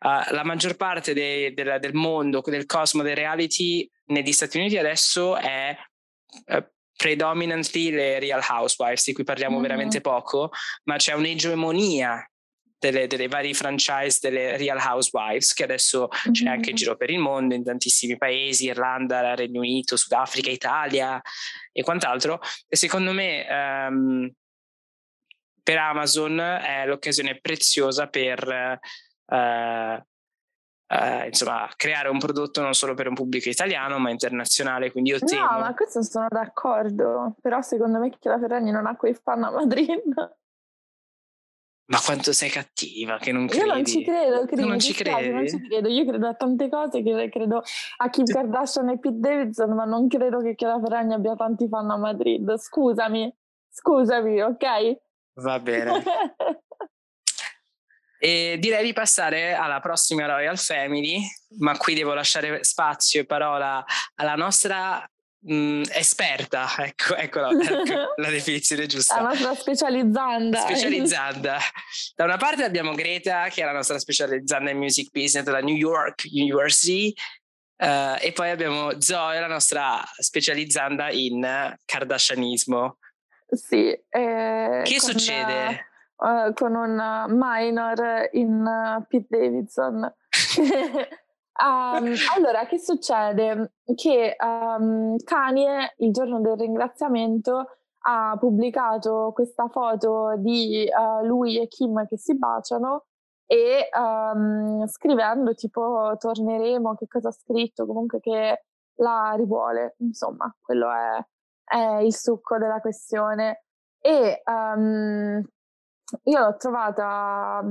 Uh, la maggior parte dei, del, del mondo, del cosmo dei reality negli Stati Uniti adesso è uh, predominantly le Real Housewives, di cui parliamo mm-hmm. veramente poco, ma c'è un'egemonia delle, delle, varie franchise delle Real Housewives che adesso mm-hmm. c'è anche in giro per il mondo, in tantissimi paesi, Irlanda, Regno Unito, Sudafrica, Italia e quant'altro. E secondo me um, per Amazon è l'occasione preziosa per uh, eh, insomma, creare un prodotto non solo per un pubblico italiano, ma internazionale. Quindi io temo. No, ma questo sono d'accordo. Però secondo me che la Ferragni non ha quei fan a Madrid. Ma quanto sei cattiva, che non credi? Io non ci credo, credo non ci credi? non ci credo. Io credo a tante cose, credo a Kim Kardashian e Pete Davidson, ma non credo che Chiara Ferragni abbia tanti fan a Madrid. Scusami, scusami, ok? Va bene. E direi di passare alla prossima Royal Family, ma qui devo lasciare spazio e parola alla nostra mh, mm, esperta, ecco, ecco la, la, definizione giusta. La nostra specializzanda. Specializzanda. Da una parte abbiamo Greta, che è la nostra specializzanda in music business della New York University, uh, e poi abbiamo Zoe, la nostra specializzanda in Kardashianismo. Sì. Eh, che succede? Uh, con un minor in uh, Pete Davidson. Um, allora, che succede? Che um, Kanye, il giorno del ringraziamento, ha pubblicato questa foto di uh, lui e Kim che si baciano e um, scrivendo tipo torneremo, che cosa ha scritto, comunque che la rivuole, insomma, quello è, è il succo della questione. E io l'ho trovata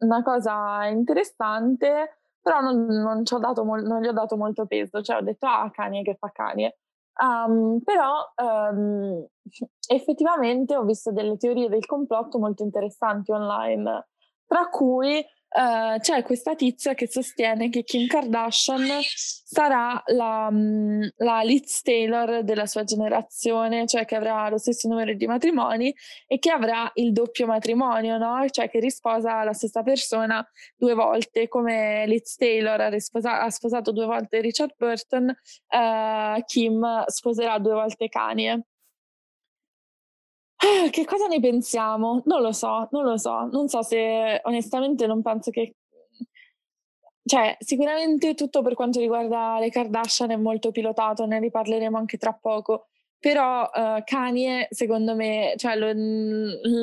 una cosa interessante però non, non, mol- non, gli ho dato molto peso, cioè ho detto ah Kanye che fa Kanye. Um, però um, effettivamente ho visto delle teorie del complotto molto interessanti online, tra cui Uh, c'è questa tizia che sostiene che Kim Kardashian sarà la, mm, la Liz Taylor della sua generazione, cioè che avrà lo stesso numero di matrimoni e che avrà il doppio matrimonio, no? cioè che risposa la stessa persona due volte, come Liz Taylor ha, risposa- ha sposato due volte Richard Burton, uh, Kim sposerà due volte Kanye. Ah, che cosa ne pensiamo? Non lo so, non lo so. Non so se onestamente non penso che cioè, sicuramente tutto per quanto riguarda le Kardashian è molto pilotato, ne riparleremo anche tra poco. Però uh, Kanye, secondo me, cioè lo,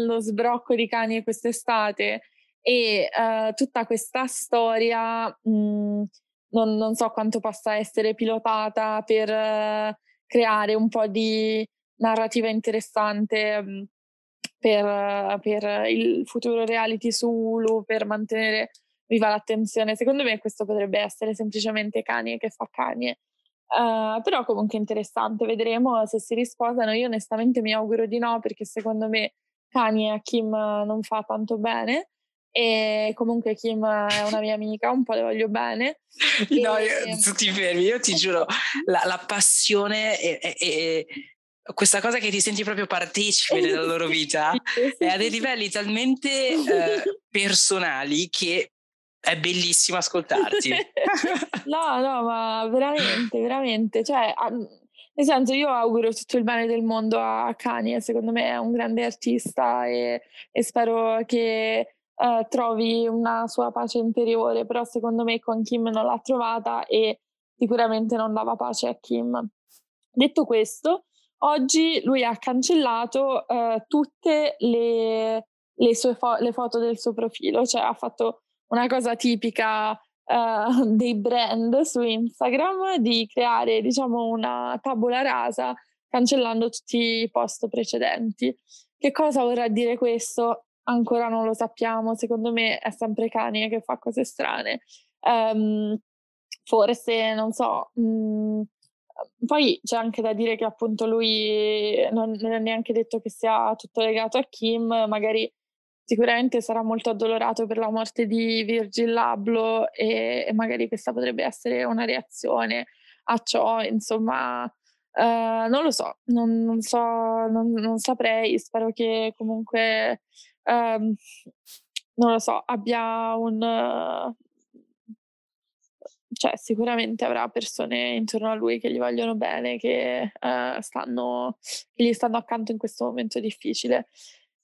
lo sbrocco di Kanye quest'estate e uh, tutta questa storia, mh, non, non, so quanto possa essere pilotata per uh, creare un po' di narrativa interessante mhmm, per, per, il futuro reality su Hulu, per mantenere viva l'attenzione. Secondo me questo potrebbe essere semplicemente Kanye che fa Kanye. Uh, però comunque interessante, vedremo se si risposano. Io onestamente mi auguro di no perché secondo me Kanye a Kim non fa tanto bene e comunque Kim è una mia amica, un po' le voglio bene. No, e... io, tu ti fermi, io ti giuro, la, la passione è, è, è questa cosa che ti senti proprio partecipe della loro vita è a dei livelli talmente eh, personali che è bellissimo ascoltarti. no, no, ma veramente, veramente. Cioè, nel senso, io auguro tutto il bene del mondo a Kanye, secondo me è un grande artista e, e spero che uh, trovi una sua pace interiore, però secondo me con Kim non l'ha trovata e sicuramente non dava pace a Kim. Detto questo, Oggi lui ha cancellato uh, tutte le, le, sue fo- le foto del suo profilo, cioè ha fatto una cosa tipica uh, dei brand su Instagram di creare diciamo una tabula rasa cancellando tutti i post precedenti. Che cosa vorrà dire questo? Ancora non lo sappiamo, secondo me è sempre Kanye che fa cose strane. Um, forse, non so, mh, mm, poi c'è anche da dire che appunto lui non, non è neanche detto che sia tutto legato a Kim, magari sicuramente sarà molto addolorato per la morte di Virgil Abloh e, e magari questa potrebbe essere una reazione a ciò, insomma, uh, non lo so, non, non so, non, non, saprei, spero che comunque, um, non lo so, abbia un, cioè, sicuramente avrà persone intorno a lui che gli vogliono bene, che, uh, stanno, che gli stanno accanto in questo momento difficile.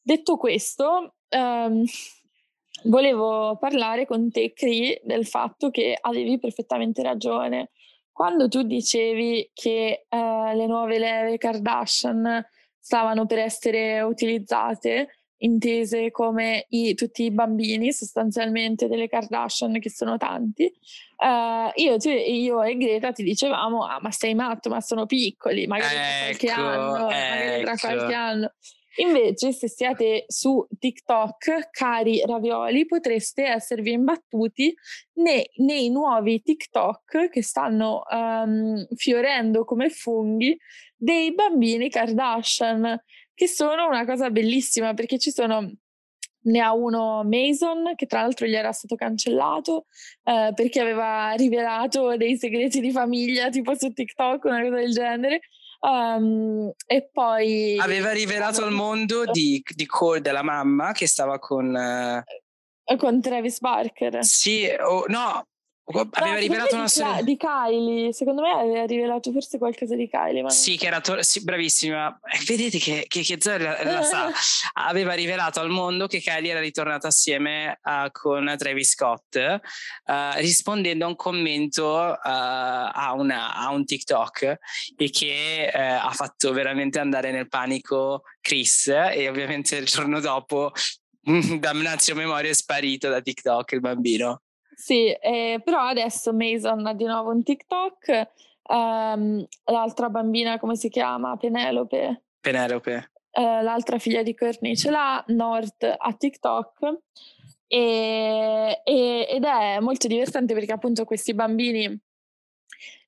Detto questo, um, volevo parlare con te, Cri, del fatto che avevi perfettamente ragione. Quando tu dicevi che uh, le nuove leve Kardashian stavano per essere utilizzate, intese come i, tutti i bambini sostanzialmente delle Kardashian, che sono tanti, uh, io, io, e Greta ti dicevamo, ah ma sei matto, ma sono piccoli, magari ecco, tra qualche ecco, anno, ecco. magari tra qualche anno. Invece, se siete su TikTok, cari ravioli, potreste esservi imbattuti nei, nei nuovi TikTok che stanno um, fiorendo come funghi dei bambini Kardashian, che sono una cosa bellissima perché ci sono ne ha uno Mason, che tra l'altro gli era stato cancellato eh, perché aveva rivelato dei segreti di famiglia, tipo su TikTok, una cosa del genere. Um, e poi aveva rivelato al mondo di, di Cole della mamma che stava con uh, con Travis Barker. Sì, oh, no, Aveva no, rivelato una storia di Kylie. Secondo me aveva rivelato forse qualcosa di Kylie. Ma sì, che era to- sì, bravissima. Eh, vedete che, che, che Zoe la, la sa. aveva rivelato al mondo che Kylie era ritornata assieme uh, con Travis Scott, uh, rispondendo a un commento uh, a, una, a, un TikTok e che ha fatto veramente andare nel panico Chris. E ovviamente il giorno dopo, damnazio memoria, è sparito da TikTok il bambino. Sì, eh, però adesso Mason ha di nuovo un TikTok, um, l'altra bambina come si chiama? Penelope. Penelope. Uh, l'altra figlia di Courtney ce l'ha, North a TikTok e, e, ed è molto divertente perché appunto questi bambini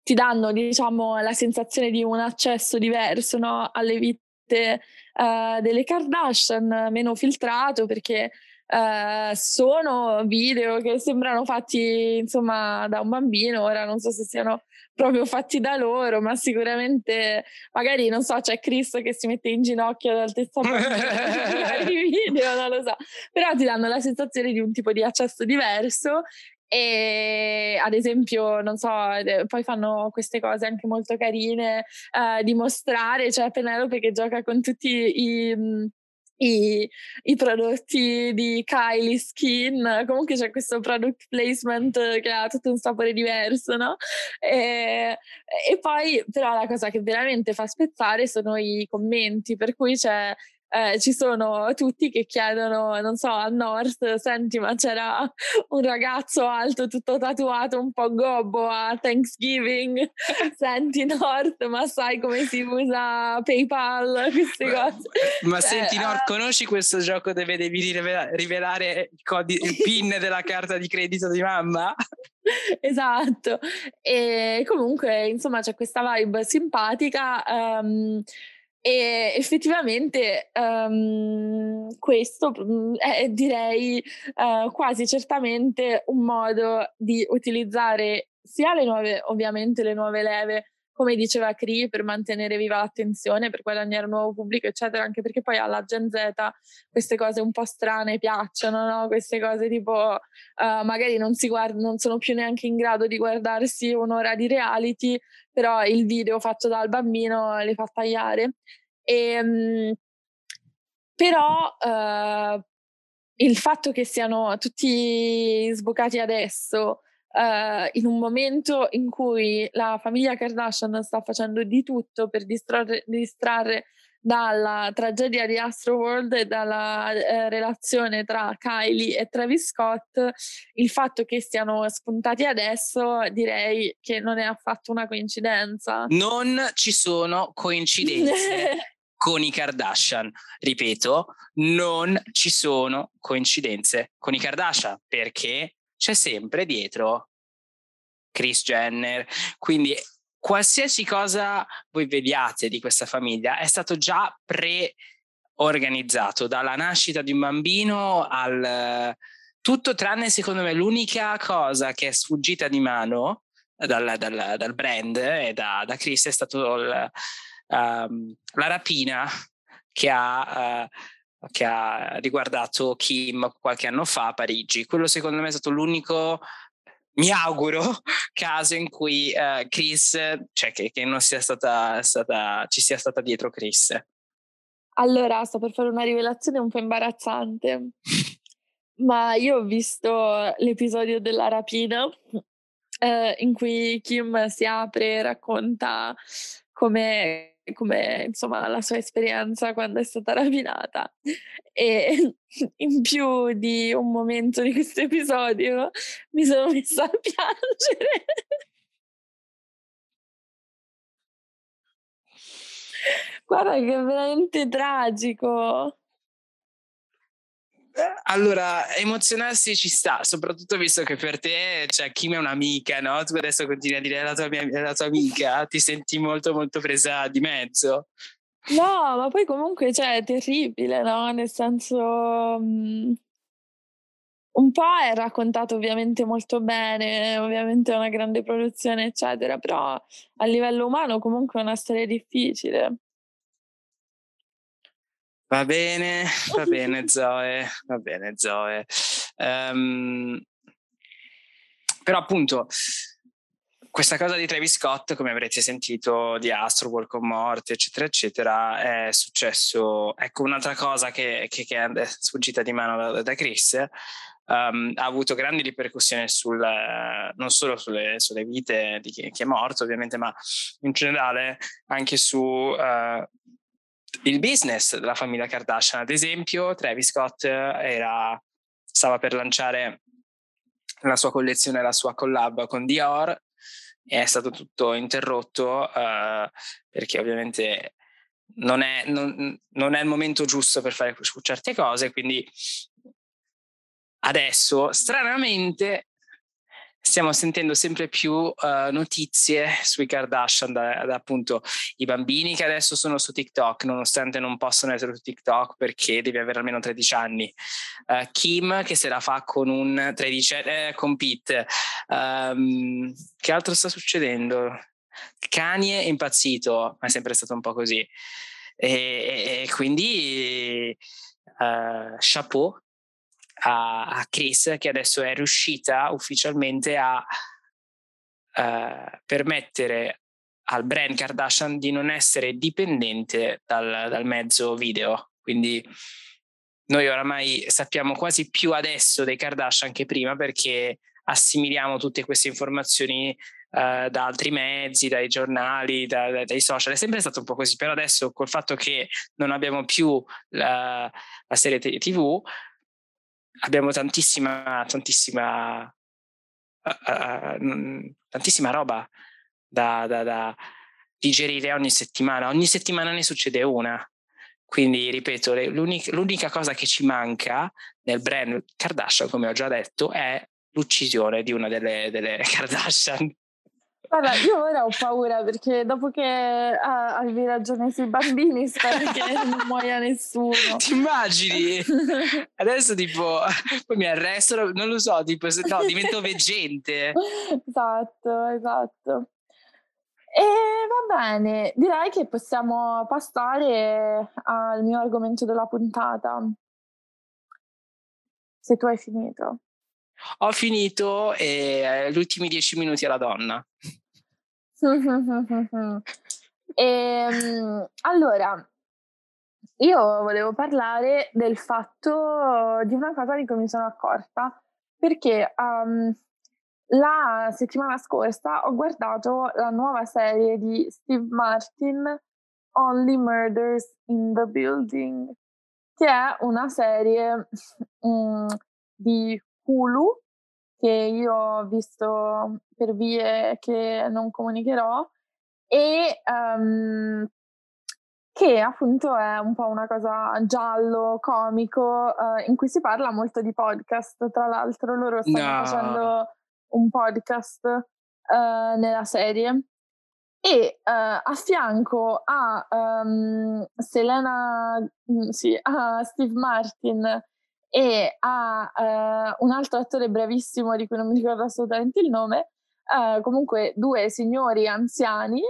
ti danno diciamo la sensazione di un accesso diverso no? alle vite uh, delle Kardashian, meno filtrato perché Uh, sono video che sembrano fatti insomma da un bambino, ora non so se siano proprio fatti da loro, ma sicuramente magari non so, c'è Chris che si mette in ginocchio all'altezza di video, non lo so, però ti danno la sensazione di un tipo di accesso diverso e ad esempio, non so, poi fanno queste cose anche molto carine uh, di mostrare, cioè Penelope che gioca con tutti i i, i, prodotti di Kylie Skin, comunque c'è questo product placement che ha tutto un sapore diverso, no? E, e poi però la cosa che veramente fa spezzare sono i commenti, per cui c'è eh, ci sono tutti che chiedono, non so, a North, senti, ma c'era un ragazzo alto tutto tatuato, un po' gobbo a Thanksgiving, senti North, ma sai come si usa PayPal, queste cose. Ma cioè, senti North, uh, conosci questo gioco dove devi rivelare il, codi- il PIN della carta di credito di mamma? esatto e comunque insomma c'è questa vibe simpatica um, e effettivamente um, questo mm, è direi uh, quasi certamente un modo di utilizzare sia le nuove, ovviamente le nuove leve, come diceva Cree, per mantenere viva l'attenzione, per guadagnare un nuovo pubblico, eccetera, anche perché poi alla Gen Z queste cose un po' strane piacciono, no? Queste cose tipo uh, magari non, guard- non sono più neanche in grado di guardarsi un'ora di reality, però il video fatto dal bambino le fa tagliare. E, um, però uh, il fatto che siano tutti sbocati adesso, uh, in un momento in cui la famiglia Kardashian sta facendo di tutto per distrarre, distrarre dalla tragedia di Astroworld e dalla eh, relazione tra Kylie e Travis Scott, il fatto che siano spuntati adesso direi che non è affatto una coincidenza. Non ci sono coincidenze. con i Kardashian. Ripeto, non ci sono coincidenze con i Kardashian perché c'è sempre dietro Chris Jenner. Quindi qualsiasi cosa voi vediate di questa famiglia è stato già pre-organizzato, dalla nascita di un bambino al tutto tranne secondo me l'unica cosa che è sfuggita di mano dal, dal, dal brand e da, da, Chris è stato il, um, la rapina che ha, uh, che ha riguardato Kim qualche anno fa a Parigi. Quello secondo me è stato l'unico mi auguro, caso in cui uh, Chris, cioè che, che non sia stata, stata, ci sia stata dietro Chris. Allora, sto per fare una rivelazione un po' imbarazzante, ma io ho visto l'episodio della rapina eh, in cui Kim si apre e racconta come come insomma la sua esperienza quando è stata rapinata e in più di un momento di questo episodio mi sono messa a piangere Guarda che è veramente tragico. Allora, emozionarsi ci sta, soprattutto visto che per te, cioè, Kim è un'amica, no? Tu adesso continui a dire la tua, mia, la tua amica, ti senti molto, molto presa di mezzo. No, ma poi comunque, cioè, è terribile, no? Nel senso... Mm, un po' è raccontato ovviamente molto bene, ovviamente è una grande produzione, eccetera, però a livello umano comunque è una storia difficile. Va bene, va bene Zoe, va bene Zoe. Um, però appunto questa cosa di Travis Scott, come avrete sentito, di Astro, Walk con Morte, eccetera, eccetera, è successo. Ecco, un'altra cosa che, che, che è sfuggita di mano da, da Chris, um, ha avuto grandi ripercussioni sul, non solo sulle, sulle vite di chi, chi, è morto, ovviamente, ma in generale anche su uh, il business della famiglia Kardashian. Ad esempio, Travis Scott era, stava per lanciare la sua collezione, la sua collab con Dior e è stato tutto interrotto uh, perché ovviamente non è, non, non è, il momento giusto per fare certe cose, quindi adesso stranamente stiamo sentendo sempre più uh, notizie sui Kardashian, da, da, appunto i bambini che adesso sono su TikTok, nonostante non possano essere su TikTok perché devi avere almeno 13 anni. Uh, Kim che se la fa con un 13 eh, con Pete. Um, che altro sta succedendo? Kanye è impazzito, ma è sempre stato un po' così. E, e quindi uh, chapeau a, a Chris che adesso è riuscita ufficialmente a uh, permettere al brand Kardashian di non essere dipendente dal, dal mezzo video. Quindi noi oramai sappiamo quasi più adesso dei Kardashian che prima perché assimiliamo tutte queste informazioni uh, da altri mezzi, dai giornali, da, da, dai social. È sempre stato un po' così, però adesso col fatto che non abbiamo più la, la serie TV, abbiamo tantissima, tantissima, uh, uh, tantissima roba da, da, da, digerire ogni settimana. Ogni settimana ne succede una. Quindi, ripeto, l'unica, l'unica cosa che ci manca nel brand Kardashian, come ho già detto, è l'uccisione di una delle, delle Kardashian. Guarda, io ora ho paura perché dopo che ah, avevi ragione sui bambini, spero che non muoia nessuno. Ti immagini? Adesso tipo, poi mi arrestano, non lo so, tipo, se no, divento veggente. Esatto, esatto. E va bene, direi che possiamo passare al mio argomento della puntata. Se tu hai finito. Ho finito e gli ultimi dieci minuti alla donna. E, ehm, allora, io volevo parlare del fatto di una cosa di cui mi sono accorta, perché um, la settimana scorsa ho guardato la nuova serie di Steve Martin, Only Murders in the Building, che è una serie um, di Hulu che io ho visto per vie che non comunicherò e um, che appunto è un po' una cosa giallo, comico, uh, in cui si parla molto di podcast. Tra l'altro loro stanno no. facendo un podcast uh, nella serie. E uh, a fianco a um, Selena, mm, sì, a Steve Martin e a uh, un altro attore bravissimo di cui non mi ricordo assolutamente il nome, uh, comunque due signori anziani,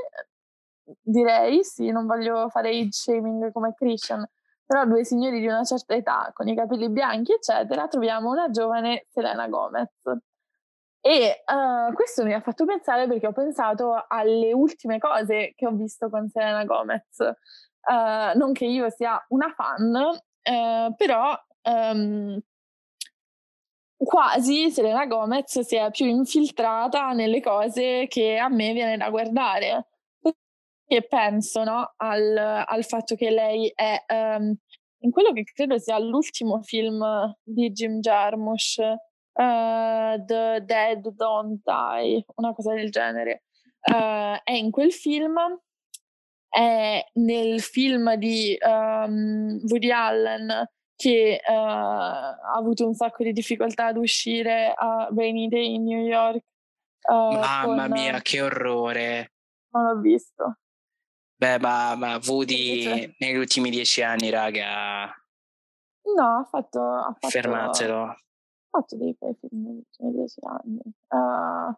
direi, sì, non voglio fare age shaming come Christian, però due signori di una certa età con i capelli bianchi, eccetera, troviamo una giovane Selena Gomez. E uh, questo mi ha fatto pensare perché ho pensato alle ultime cose che ho visto con Selena Gomez. Uh, non che io sia una fan, uh, però um, quasi Selena Gomez si è più infiltrata nelle cose che a me viene da guardare. E penso no, al, al, fatto che lei è um, in quello che credo sia l'ultimo film di Jim Jarmusch, uh, The Dead Don't Die, una cosa del genere. Uh, è in quel film è nel film di um, Woody Allen che uh, ha avuto un sacco di difficoltà ad uscire a Rainy Day in New York. Uh, Mamma con... mia, che orrore! Non l'ho visto. Beh, ma, ma Woody negli ultimi dieci anni, raga. No, ha fatto. Ha fatto Fermatelo. Ha fatto dei bei film negli ultimi dieci anni. Uh,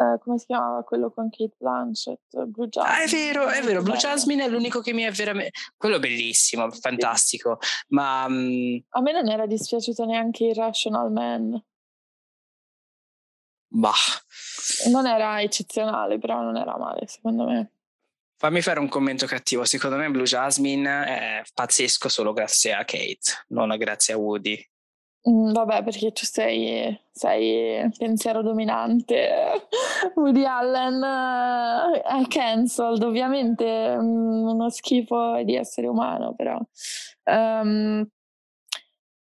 Uh, come si chiamava quello con Kate Blanchett? Blue Jasmine. Ah, è vero, è vero. Blue Jasmine è l'unico che mi è veramente. Quello bellissimo, fantastico. Ma. Um... A me non era dispiaciuto neanche Irrational Man. Bah. Non era eccezionale, però non era male, secondo me. Fammi fare un commento cattivo. Secondo me Blue Jasmine è pazzesco solo grazie a Kate, non grazie a Woody. Mm, vabbè, perché tu sei, sei pensiero dominante. Woody Allen eh, è cancelled, ovviamente mm, uno schifo di essere umano, però um,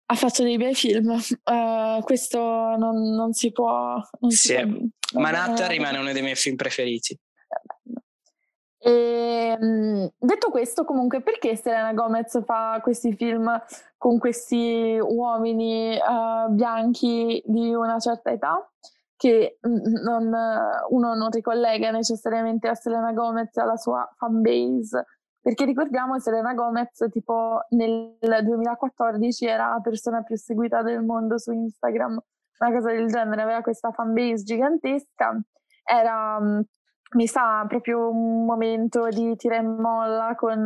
ha fatto dei bei film. Uh, questo non, non, si può. Non sì. si può, Manhattan rimane uno dei miei film preferiti. E, ehm, detto questo, comunque, perché Selena Gomez fa questi film con questi uomini uh, bianchi di una certa età? Che non, uno non ricollega necessariamente a Selena Gomez alla sua fanbase. Perché ricordiamo Selena Gomez, tipo nel 2014 era la persona più seguita del mondo su Instagram, una cosa del genere, aveva questa fanbase gigantesca. Era mi sa proprio un momento di tira e molla con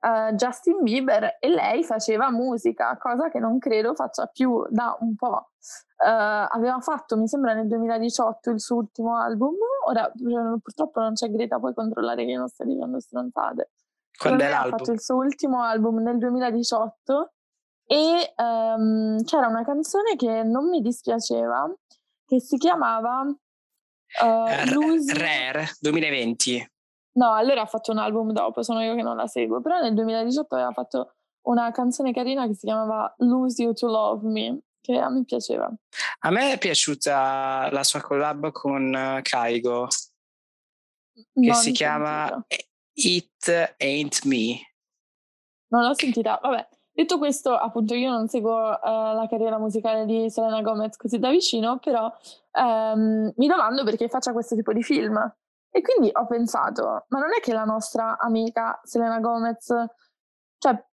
uh, Justin Bieber e lei faceva musica, cosa che non credo faccia più da un po'. Uh, aveva fatto, mi sembra, nel 2018 il suo ultimo album. Ora purtroppo non c'è Greta, puoi controllare che non sta dicendo stronzate. Quando è l'album? Ha fatto il suo ultimo album nel 2018 e um, c'era una canzone che non mi dispiaceva, che si chiamava Uh, Lose... Rare 2020. No, allora ha fatto un album dopo, sono io che non la seguo, però nel 2018 aveva fatto una canzone carina che si chiamava Lose You to Love Me, che a me piaceva. A me è piaciuta la sua collab con uh, Kaigo, che non si chiama sentita. It Ain't Me. Non l'ho sentita, vabbè. Detto questo, appunto, io non seguo uh, la carriera musicale di Selena Gomez così da vicino, però um, mi domando perché faccia questo tipo di film. E quindi ho pensato, ma non è che la nostra amica Selena Gomez, cioè,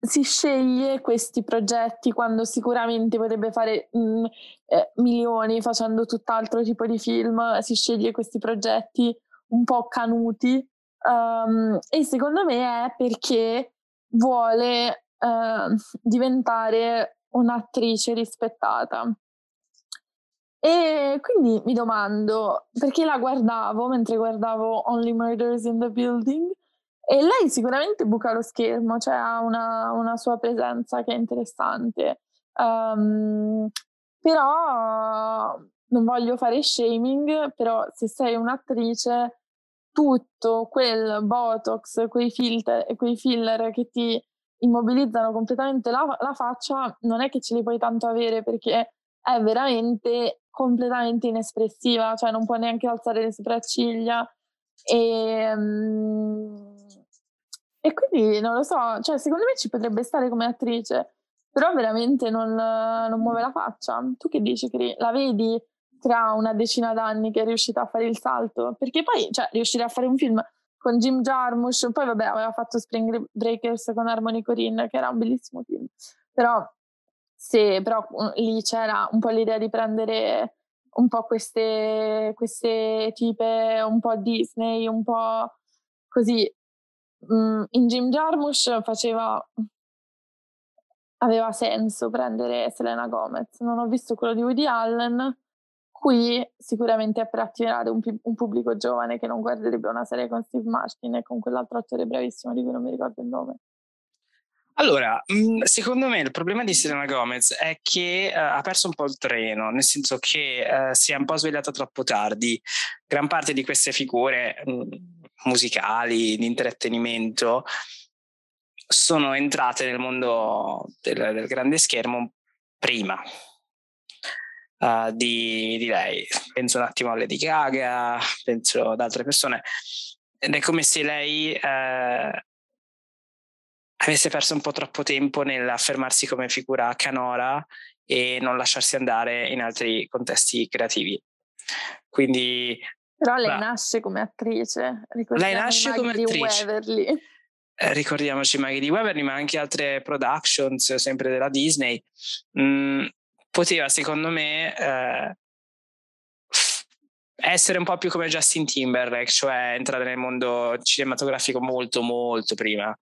si sceglie questi progetti quando sicuramente potrebbe fare mh, mm, eh, milioni facendo tutt'altro tipo di film, si sceglie questi progetti un po' canuti. Um, e secondo me è perché vuole Ehm, diventare un'attrice rispettata. E quindi mi domando perché la guardavo mentre guardavo Only Murders in the Building e lei sicuramente buca lo schermo, cioè ha una, una sua presenza che è interessante. Um, però non voglio fare shaming, però se sei un'attrice, tutto quel botox, quei filter, quei filler che ti immobilizzano completamente la, la, faccia, non è che ce li puoi tanto avere perché è veramente completamente inespressiva, cioè non può neanche alzare le sopracciglia. E, um, e quindi non lo so, cioè secondo me ci potrebbe stare come attrice, però veramente non, non muove la faccia. Tu che dici, Cri? La vedi tra una decina d'anni che è riuscita a fare il salto? Perché poi, cioè, riuscire a fare un film con Jim Jarmusch, poi vabbè aveva fatto Spring Breakers con Harmony Corinne che era un bellissimo film, però, sì, però mm, lì c'era un po' l'idea di prendere un po' queste, queste tipe, un po' Disney, un po' così. Mm, in Jim Jarmusch faceva aveva senso prendere Selena Gomez. Non ho visto quello di Woody Allen, Qui sicuramente è per attirare un, un, pubblico giovane che non guarderebbe una serie con Steve Martin e con quell'altro attore bravissimo di cui non mi ricordo il nome. Allora, mm, secondo me il problema di Selena Gomez è che uh, ha perso un po' il treno, nel senso che uh, si è un po' svegliata troppo tardi. Gran parte di queste figure um, musicali, di intrattenimento, sono entrate nel mondo del, del grande schermo prima, uh, di, di, lei. Penso un attimo a Lady Gaga, penso ad altre persone. ed è come se lei eh, avesse perso un po' troppo tempo nell'affermarsi come figura canora e non lasciarsi andare in altri contesti creativi. Quindi però lei bah, nasce come attrice. Lei nasce come attrice. Waverly. Eh, ricordiamoci Maggie di Waverly, ma anche altre productions, sempre della Disney. Mm, poteva, secondo me, eh, essere un po' più come Justin Timberlake, cioè entrare nel mondo cinematografico molto, molto prima.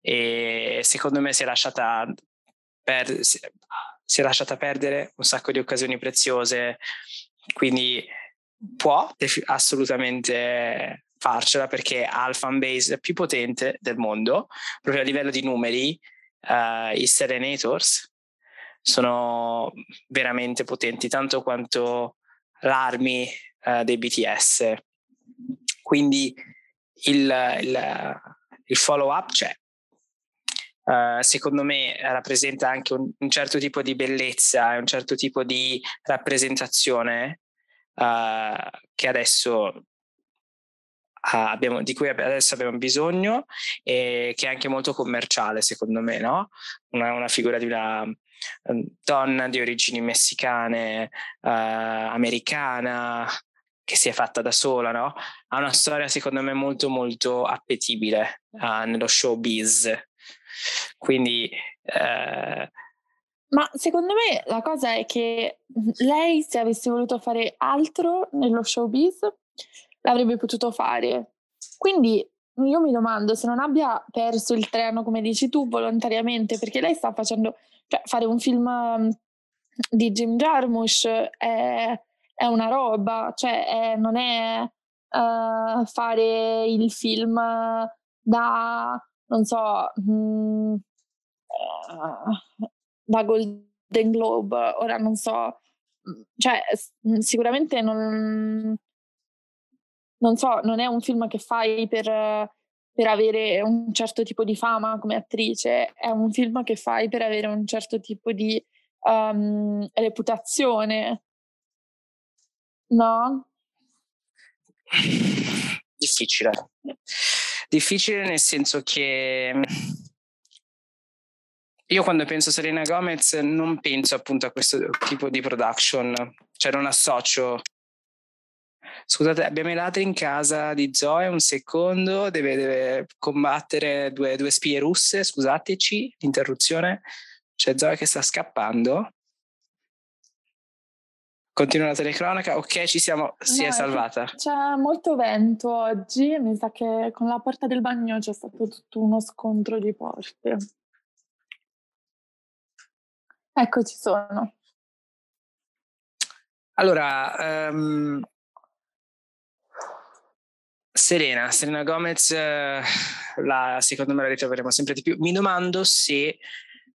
E secondo me si è lasciata, per, si è lasciata perdere un sacco di occasioni preziose. Quindi può assolutamente farcela perché ha il fan base più potente del mondo, proprio a livello di numeri, uh, i Serenators sono veramente potenti, tanto quanto l'army uh, dei BTS. Quindi il, il, il follow up c'è. Uh, secondo me rappresenta anche un, un, certo tipo di bellezza e un certo tipo di rappresentazione uh, adesso Abbiamo, di cui adesso abbiamo bisogno e che è anche molto commerciale secondo me, no? una, una figura di una um, donna di origini messicane, uh, americana, che si è fatta da sola, no? Ha una storia secondo me molto molto appetibile uh, nello showbiz. Quindi uh, ma secondo me la cosa è che lei, se avesse voluto fare altro nello showbiz, l'avrebbe potuto fare. Quindi io mi domando se non abbia perso il treno, come dici tu, volontariamente, perché lei sta facendo, cioè fare un film mm, di Jim Jarmusch è, è una roba, cioè è, non è uh, fare il film da, non so, mh, mm, uh, da Golden Globe, ora non so, mhmm, cioè mhmm, sicuramente non, non so, non è un film che fai per, per avere un certo tipo di fama come attrice, è un film che fai per avere un certo tipo di um, reputazione, no? Difficile. Difficile nel senso che io quando penso a Serena Gomez non penso appunto a questo tipo di production, cioè non associo. Scusate, abbiamo i ladri in casa di Zoe, un secondo, deve, deve combattere due, due, spie russe, scusateci l'interruzione, c'è Zoe che sta scappando. Continua la telecronaca, ok, ci siamo, si no, è salvata. C'è molto vento oggi, mi sa che con la porta del bagno c'è stato tutto uno scontro di porte. Eccoci sono. Allora, um, Serena, Serena Gomez, uh, la, secondo me la ritroveremo sempre di più. Mi domando se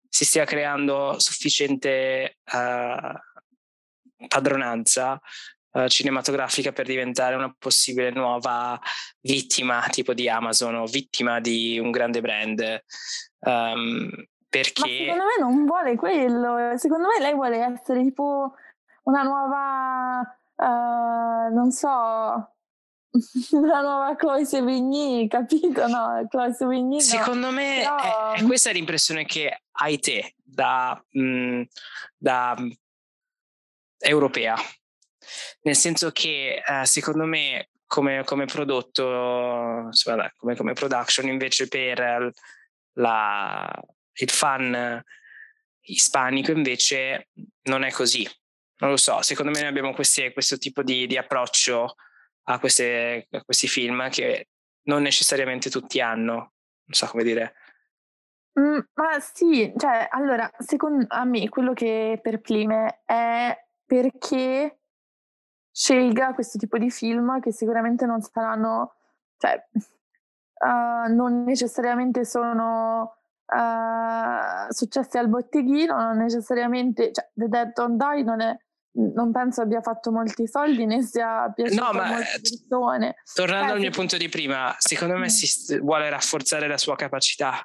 si stia creando sufficiente uh, padronanza uh, cinematografica per diventare una possibile nuova vittima tipo di Amazon o vittima di un grande brand. Um, perché... Ma secondo me non vuole quello, secondo me lei vuole essere tipo una nuova, uh, non so, una nuova Chloe Sevigny, capito? No, Chloe Sevigny Secondo no. me Però... è, è, questa l'impressione che hai te da, mh, mm, da europea, nel senso che uh, secondo me come, come prodotto, insomma, come, come production invece per la, il fan ispanico invece non è così. Non lo so, secondo me noi abbiamo questi, questo tipo di, di approccio a, queste, a, questi film che non necessariamente tutti hanno, non so come dire. Mm, ma sì, cioè, allora, secondo me quello che perplime è perché scelga questo tipo di film che sicuramente non saranno, cioè, uh, non necessariamente sono uh, successi al botteghino, non necessariamente, cioè The Dead Don't Die non è non penso abbia fatto molti soldi né sia piaciuto no, ma, a molte persone. Tornando eh, al mio punto di prima, secondo me mm. si vuole rafforzare la sua capacità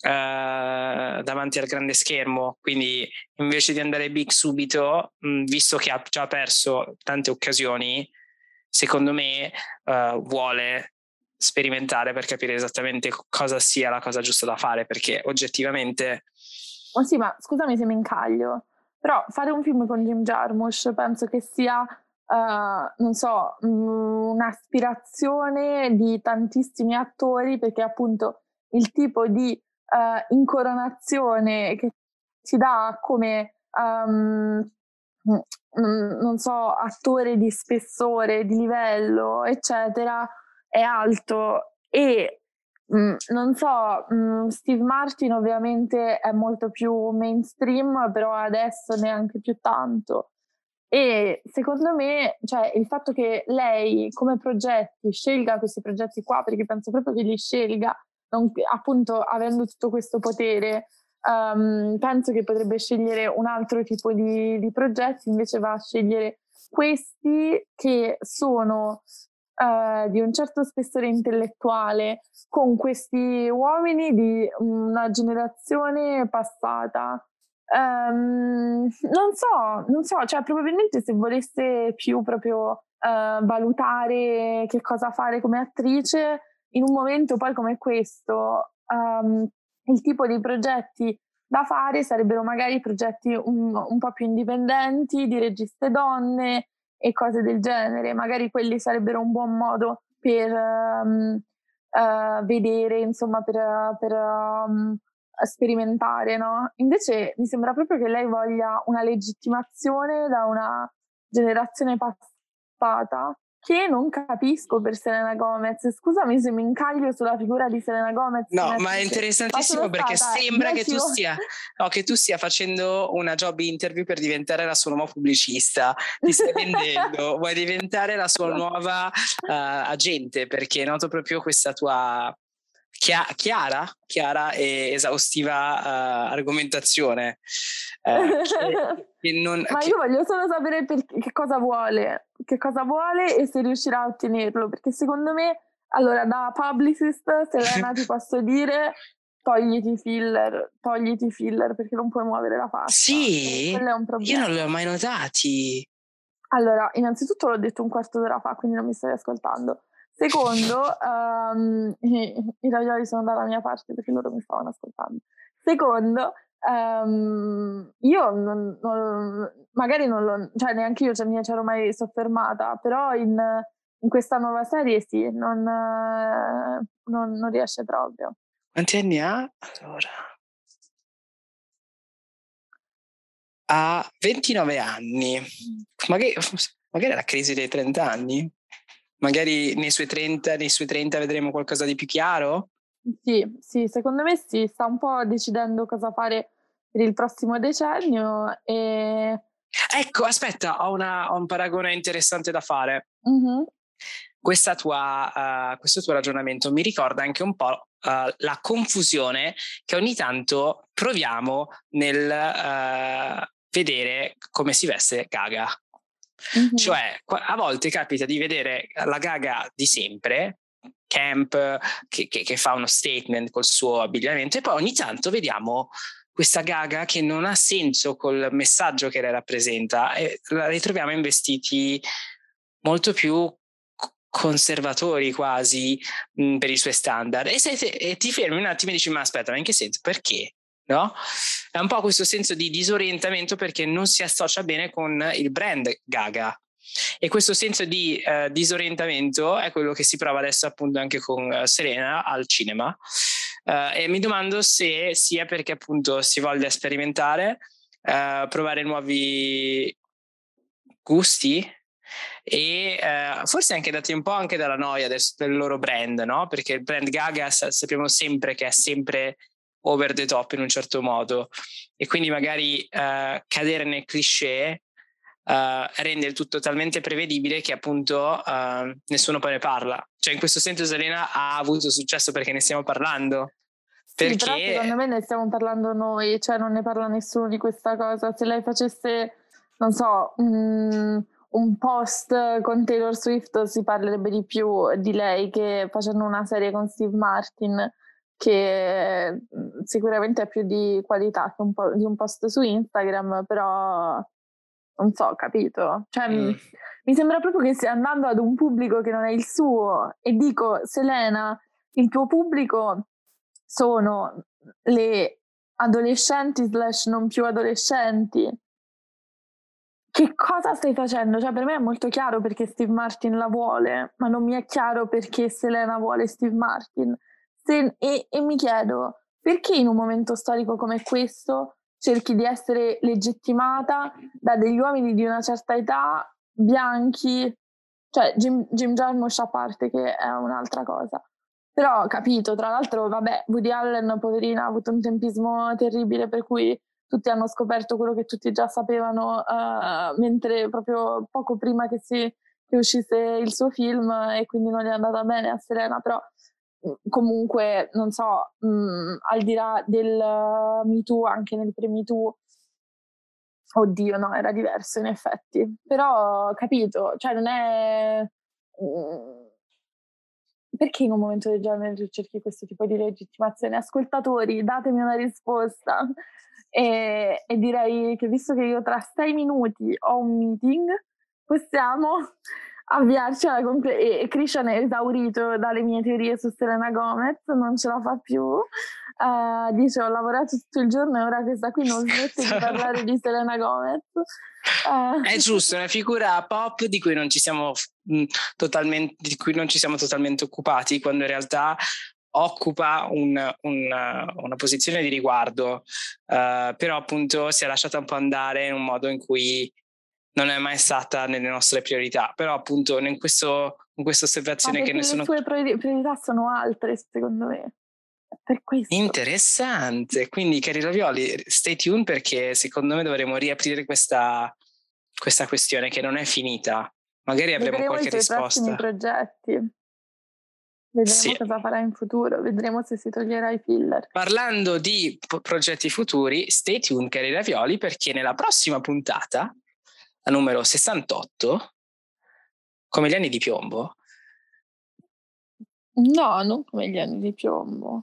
eh, davanti al grande schermo, quindi invece di andare big subito, mh, visto che ha già perso tante occasioni, secondo me eh, vuole sperimentare per capire esattamente cosa sia la cosa giusta da fare, perché oggettivamente... Oh sì, ma scusami se mi incaglio, però fare un film con Jim Jarmusch penso che sia, uh, non so, un'aspirazione di tantissimi attori, perché appunto il tipo di uh, incoronazione che si dà come um, non so, attore di spessore, di livello, eccetera, è alto e mh, non so, mh, Steve Martin ovviamente è molto più mainstream, però adesso neanche più tanto. E secondo me, cioè, il fatto che lei come progetti scelga questi progetti qua, perché penso proprio che li scelga, non, appunto avendo tutto questo potere, um, penso che potrebbe scegliere un altro tipo di, di, progetti, invece va a scegliere questi che sono uh, di un certo spessore intellettuale con questi uomini di una generazione passata. Um, non so, non so, cioè probabilmente se volesse più proprio uh, valutare che cosa fare come attrice, in un momento poi come questo, um, il tipo di progetti da fare sarebbero magari progetti un, un po' più indipendenti, di registe donne e cose del genere. Magari quelli sarebbero un buon modo per um, uh, vedere, insomma, per, per um, sperimentare, no? Invece mi sembra proprio che lei voglia una legittimazione da una generazione passata che non capisco per Selena Gomez. Scusami se mi incaglio sulla figura di Selena Gomez. No, ma è interessantissimo perché sembra che tu, stia, no, che tu, stia, facendo una job interview per diventare la sua nuova pubblicista. Ti stai vendendo, vuoi diventare la sua nuova uh, agente perché noto proprio questa tua chiara, chiara e esaustiva uh, argomentazione. Uh, che, che non, Ma che... io voglio solo sapere per, che cosa vuole, che cosa vuole e se riuscirà a ottenerlo, perché secondo me, allora da publicist, Selena ti posso dire togliti i filler, togliti i filler perché non puoi muovere la faccia. Sì, io non li ho mai notati. Allora, innanzitutto l'ho detto un quarto d'ora fa, quindi non mi stai ascoltando. Secondo, um, i, i ravioli sono dalla mia parte perché loro mi stavano ascoltando. Secondo, um, io non, non, magari non lo, cioè neanche io cioè, mi c'ero mai soffermata, però in, in questa nuova serie sì, non, non, non riesce proprio. Quanti anni ha? Allora. Ha 29 anni. Mm. Magari, magari la crisi dei 30 anni magari nei suoi 30, nei suoi 30 vedremo qualcosa di più chiaro? Sì, sì, secondo me sì, sta un po' decidendo cosa fare per il prossimo decennio e... Ecco, aspetta, ho, una, ho un paragone interessante da fare. Mm-hmm. Tua, uh, questo tuo ragionamento mi ricorda anche un po' uh, la confusione che ogni tanto proviamo nel uh, vedere come si veste Gaga. Mm-hmm. Cioè, a volte capita di vedere la gaga di sempre, Camp, che, che, che, fa uno statement col suo abbigliamento, e poi ogni tanto vediamo questa gaga che non ha senso col messaggio che lei rappresenta e la ritroviamo in vestiti molto più conservatori quasi mh, per i suoi standard. E, se, e ti fermi un attimo e dici ma aspetta ma in che senso? Perché no? È un po' questo senso di disorientamento perché non si associa bene con il brand Gaga. E questo senso di uh, disorientamento è quello che si prova adesso appunto anche con uh, Serena al cinema. Uh, e mi domando se sia perché appunto si voglia sperimentare, provare nuovi gusti e forse anche dati un po' anche dalla noia del, del loro brand, no? Perché il brand Gaga sappiamo sempre che è sempre over the top in un certo modo e quindi magari uh, cadere nel cliché uh, rende il tutto talmente prevedibile che appunto uh, nessuno poi ne parla. Cioè in questo senso Selena ha avuto successo perché ne stiamo parlando. Perché... Sì, però secondo me ne stiamo parlando noi, cioè non ne parla nessuno di questa cosa. Se lei facesse, non so, un, un post con Taylor Swift si parlerebbe di più di lei che facendo una serie con Steve Martin che mhmm, sicuramente è più di qualità che un po' di un post su Instagram, però non so, capito? Cioè, mm. mi sembra proprio che stia andando ad un pubblico che non è il suo e dico, Selena, il tuo pubblico sono le adolescenti slash non più adolescenti. Che cosa stai facendo? Cioè, per me è molto chiaro perché Steve Martin la vuole, ma non mi è chiaro perché Selena vuole Steve Martin. Se, e, e mi chiedo, perché in un momento storico come questo cerchi di essere legittimata da degli uomini di una certa età, bianchi, cioè Jim, Jim Jarmusch a parte che è un'altra cosa. Però ho capito, tra l'altro, vabbè, Woody Allen, poverina, ha avuto un tempismo terribile per cui tutti hanno scoperto quello che tutti già sapevano, uh, mentre proprio poco prima che, si, che uscisse il suo film e quindi non è andata bene a Serena, però comunque, non so, mh, al di là del uh, Me Too, anche nel pre-Me Too, oddio, no, era diverso in effetti, però capito, cioè non è... Mh, perché in un momento del genere cerchi questo tipo di legittimazione? Ascoltatori, datemi una risposta. E, e direi che visto che io tra sei minuti ho un meeting, possiamo avviarci alla conclusione. E Christian è esaurito dalle mie teorie su Selena Gomez, non ce la fa più. Uh, dice ho lavorato tutto il giorno e ora questa qui non smette di parlare di Selena Gomez. Uh. È giusto, è una figura pop di cui non ci siamo mh, totalmente, di cui non ci siamo totalmente occupati, quando in realtà occupa un, un, una posizione di riguardo, uh, però appunto si è lasciata un po' andare in un modo in cui non è mai stata nelle nostre priorità, però appunto in, questo, in questa osservazione che nessuno... Le sue priorità sono altre, secondo me. Per questo. Interessante, quindi cari Ravioli, stay tuned perché secondo me dovremo riaprire questa, questa questione che non è finita. Magari avremo Vedremo qualche risposta. Vedremo i progetti. Vedremo sì. cosa farà in futuro, vedremo se si toglierà i filler. Parlando di progetti futuri, stay tuned cari Ravioli perché nella prossima puntata la numero 68, come gli anni di piombo. No, non come gli anni di piombo.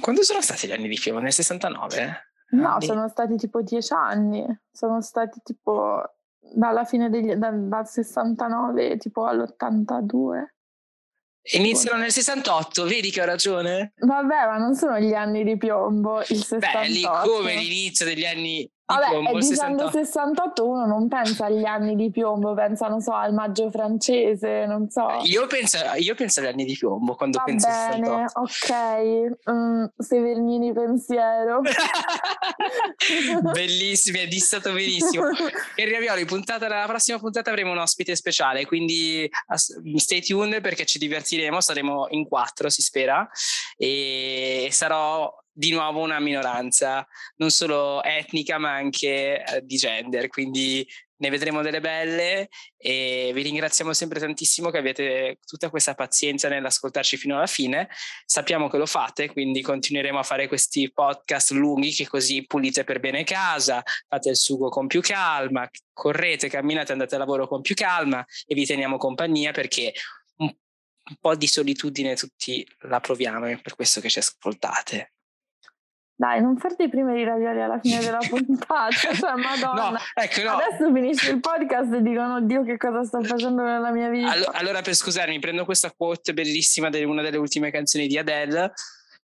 Quando sono stati gli anni di piombo? Nel 69? No, anni. sono stati tipo dieci anni. Sono stati tipo dalla fine degli dal, dal 69 tipo all'82. Iniziano nel 68, vedi che ho ragione? Vabbè, ma non sono gli anni di piombo, il 68. Beh, lì come l'inizio degli anni Vabbè, piombo, dicendo 68 uno non pensa agli anni di piombo, pensa, non so, al maggio francese, non so. Io penso, io penso agli anni di piombo quando Va penso bene, 68. ok, mm, Severnini pensiero. Bellissimo, è dissato benissimo. E Ravioli, puntata, la prossima puntata avremo un ospite speciale, quindi stay tuned perché ci divertiremo, saremo in quattro si spera e sarò di nuovo una minoranza, non solo etnica ma anche eh, di gender, quindi ne vedremo delle belle e vi ringraziamo sempre tantissimo che avete tutta questa pazienza nell'ascoltarci fino alla fine. Sappiamo che lo fate, quindi continueremo a fare questi podcast lunghi che così pulite per bene casa, fate il sugo con più calma, correte, camminate, andate a lavoro con più calma e vi teniamo compagnia perché un, po' di solitudine tutti la proviamo, è per questo che ci ascoltate. Dai, non farti prima i ravioli alla fine della puntata, cioè madonna. No, ecco, no. Adesso finisce il podcast e dicono, oddio che cosa sto facendo nella mia vita. Allora, allora per scusarmi, prendo questa quote bellissima di una delle ultime canzoni di Adele.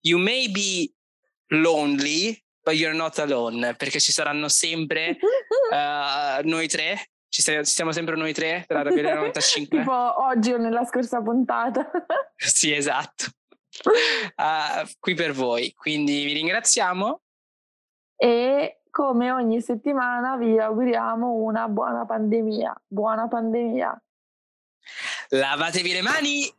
You may be lonely, but you're not alone, perché ci saranno sempre uh, noi tre, ci, siamo sempre noi tre, tra la 95. tipo oggi o nella scorsa puntata. sì, esatto uh, qui per voi. Quindi vi ringraziamo. E come ogni settimana vi auguriamo una buona pandemia. Buona pandemia. Lavatevi le mani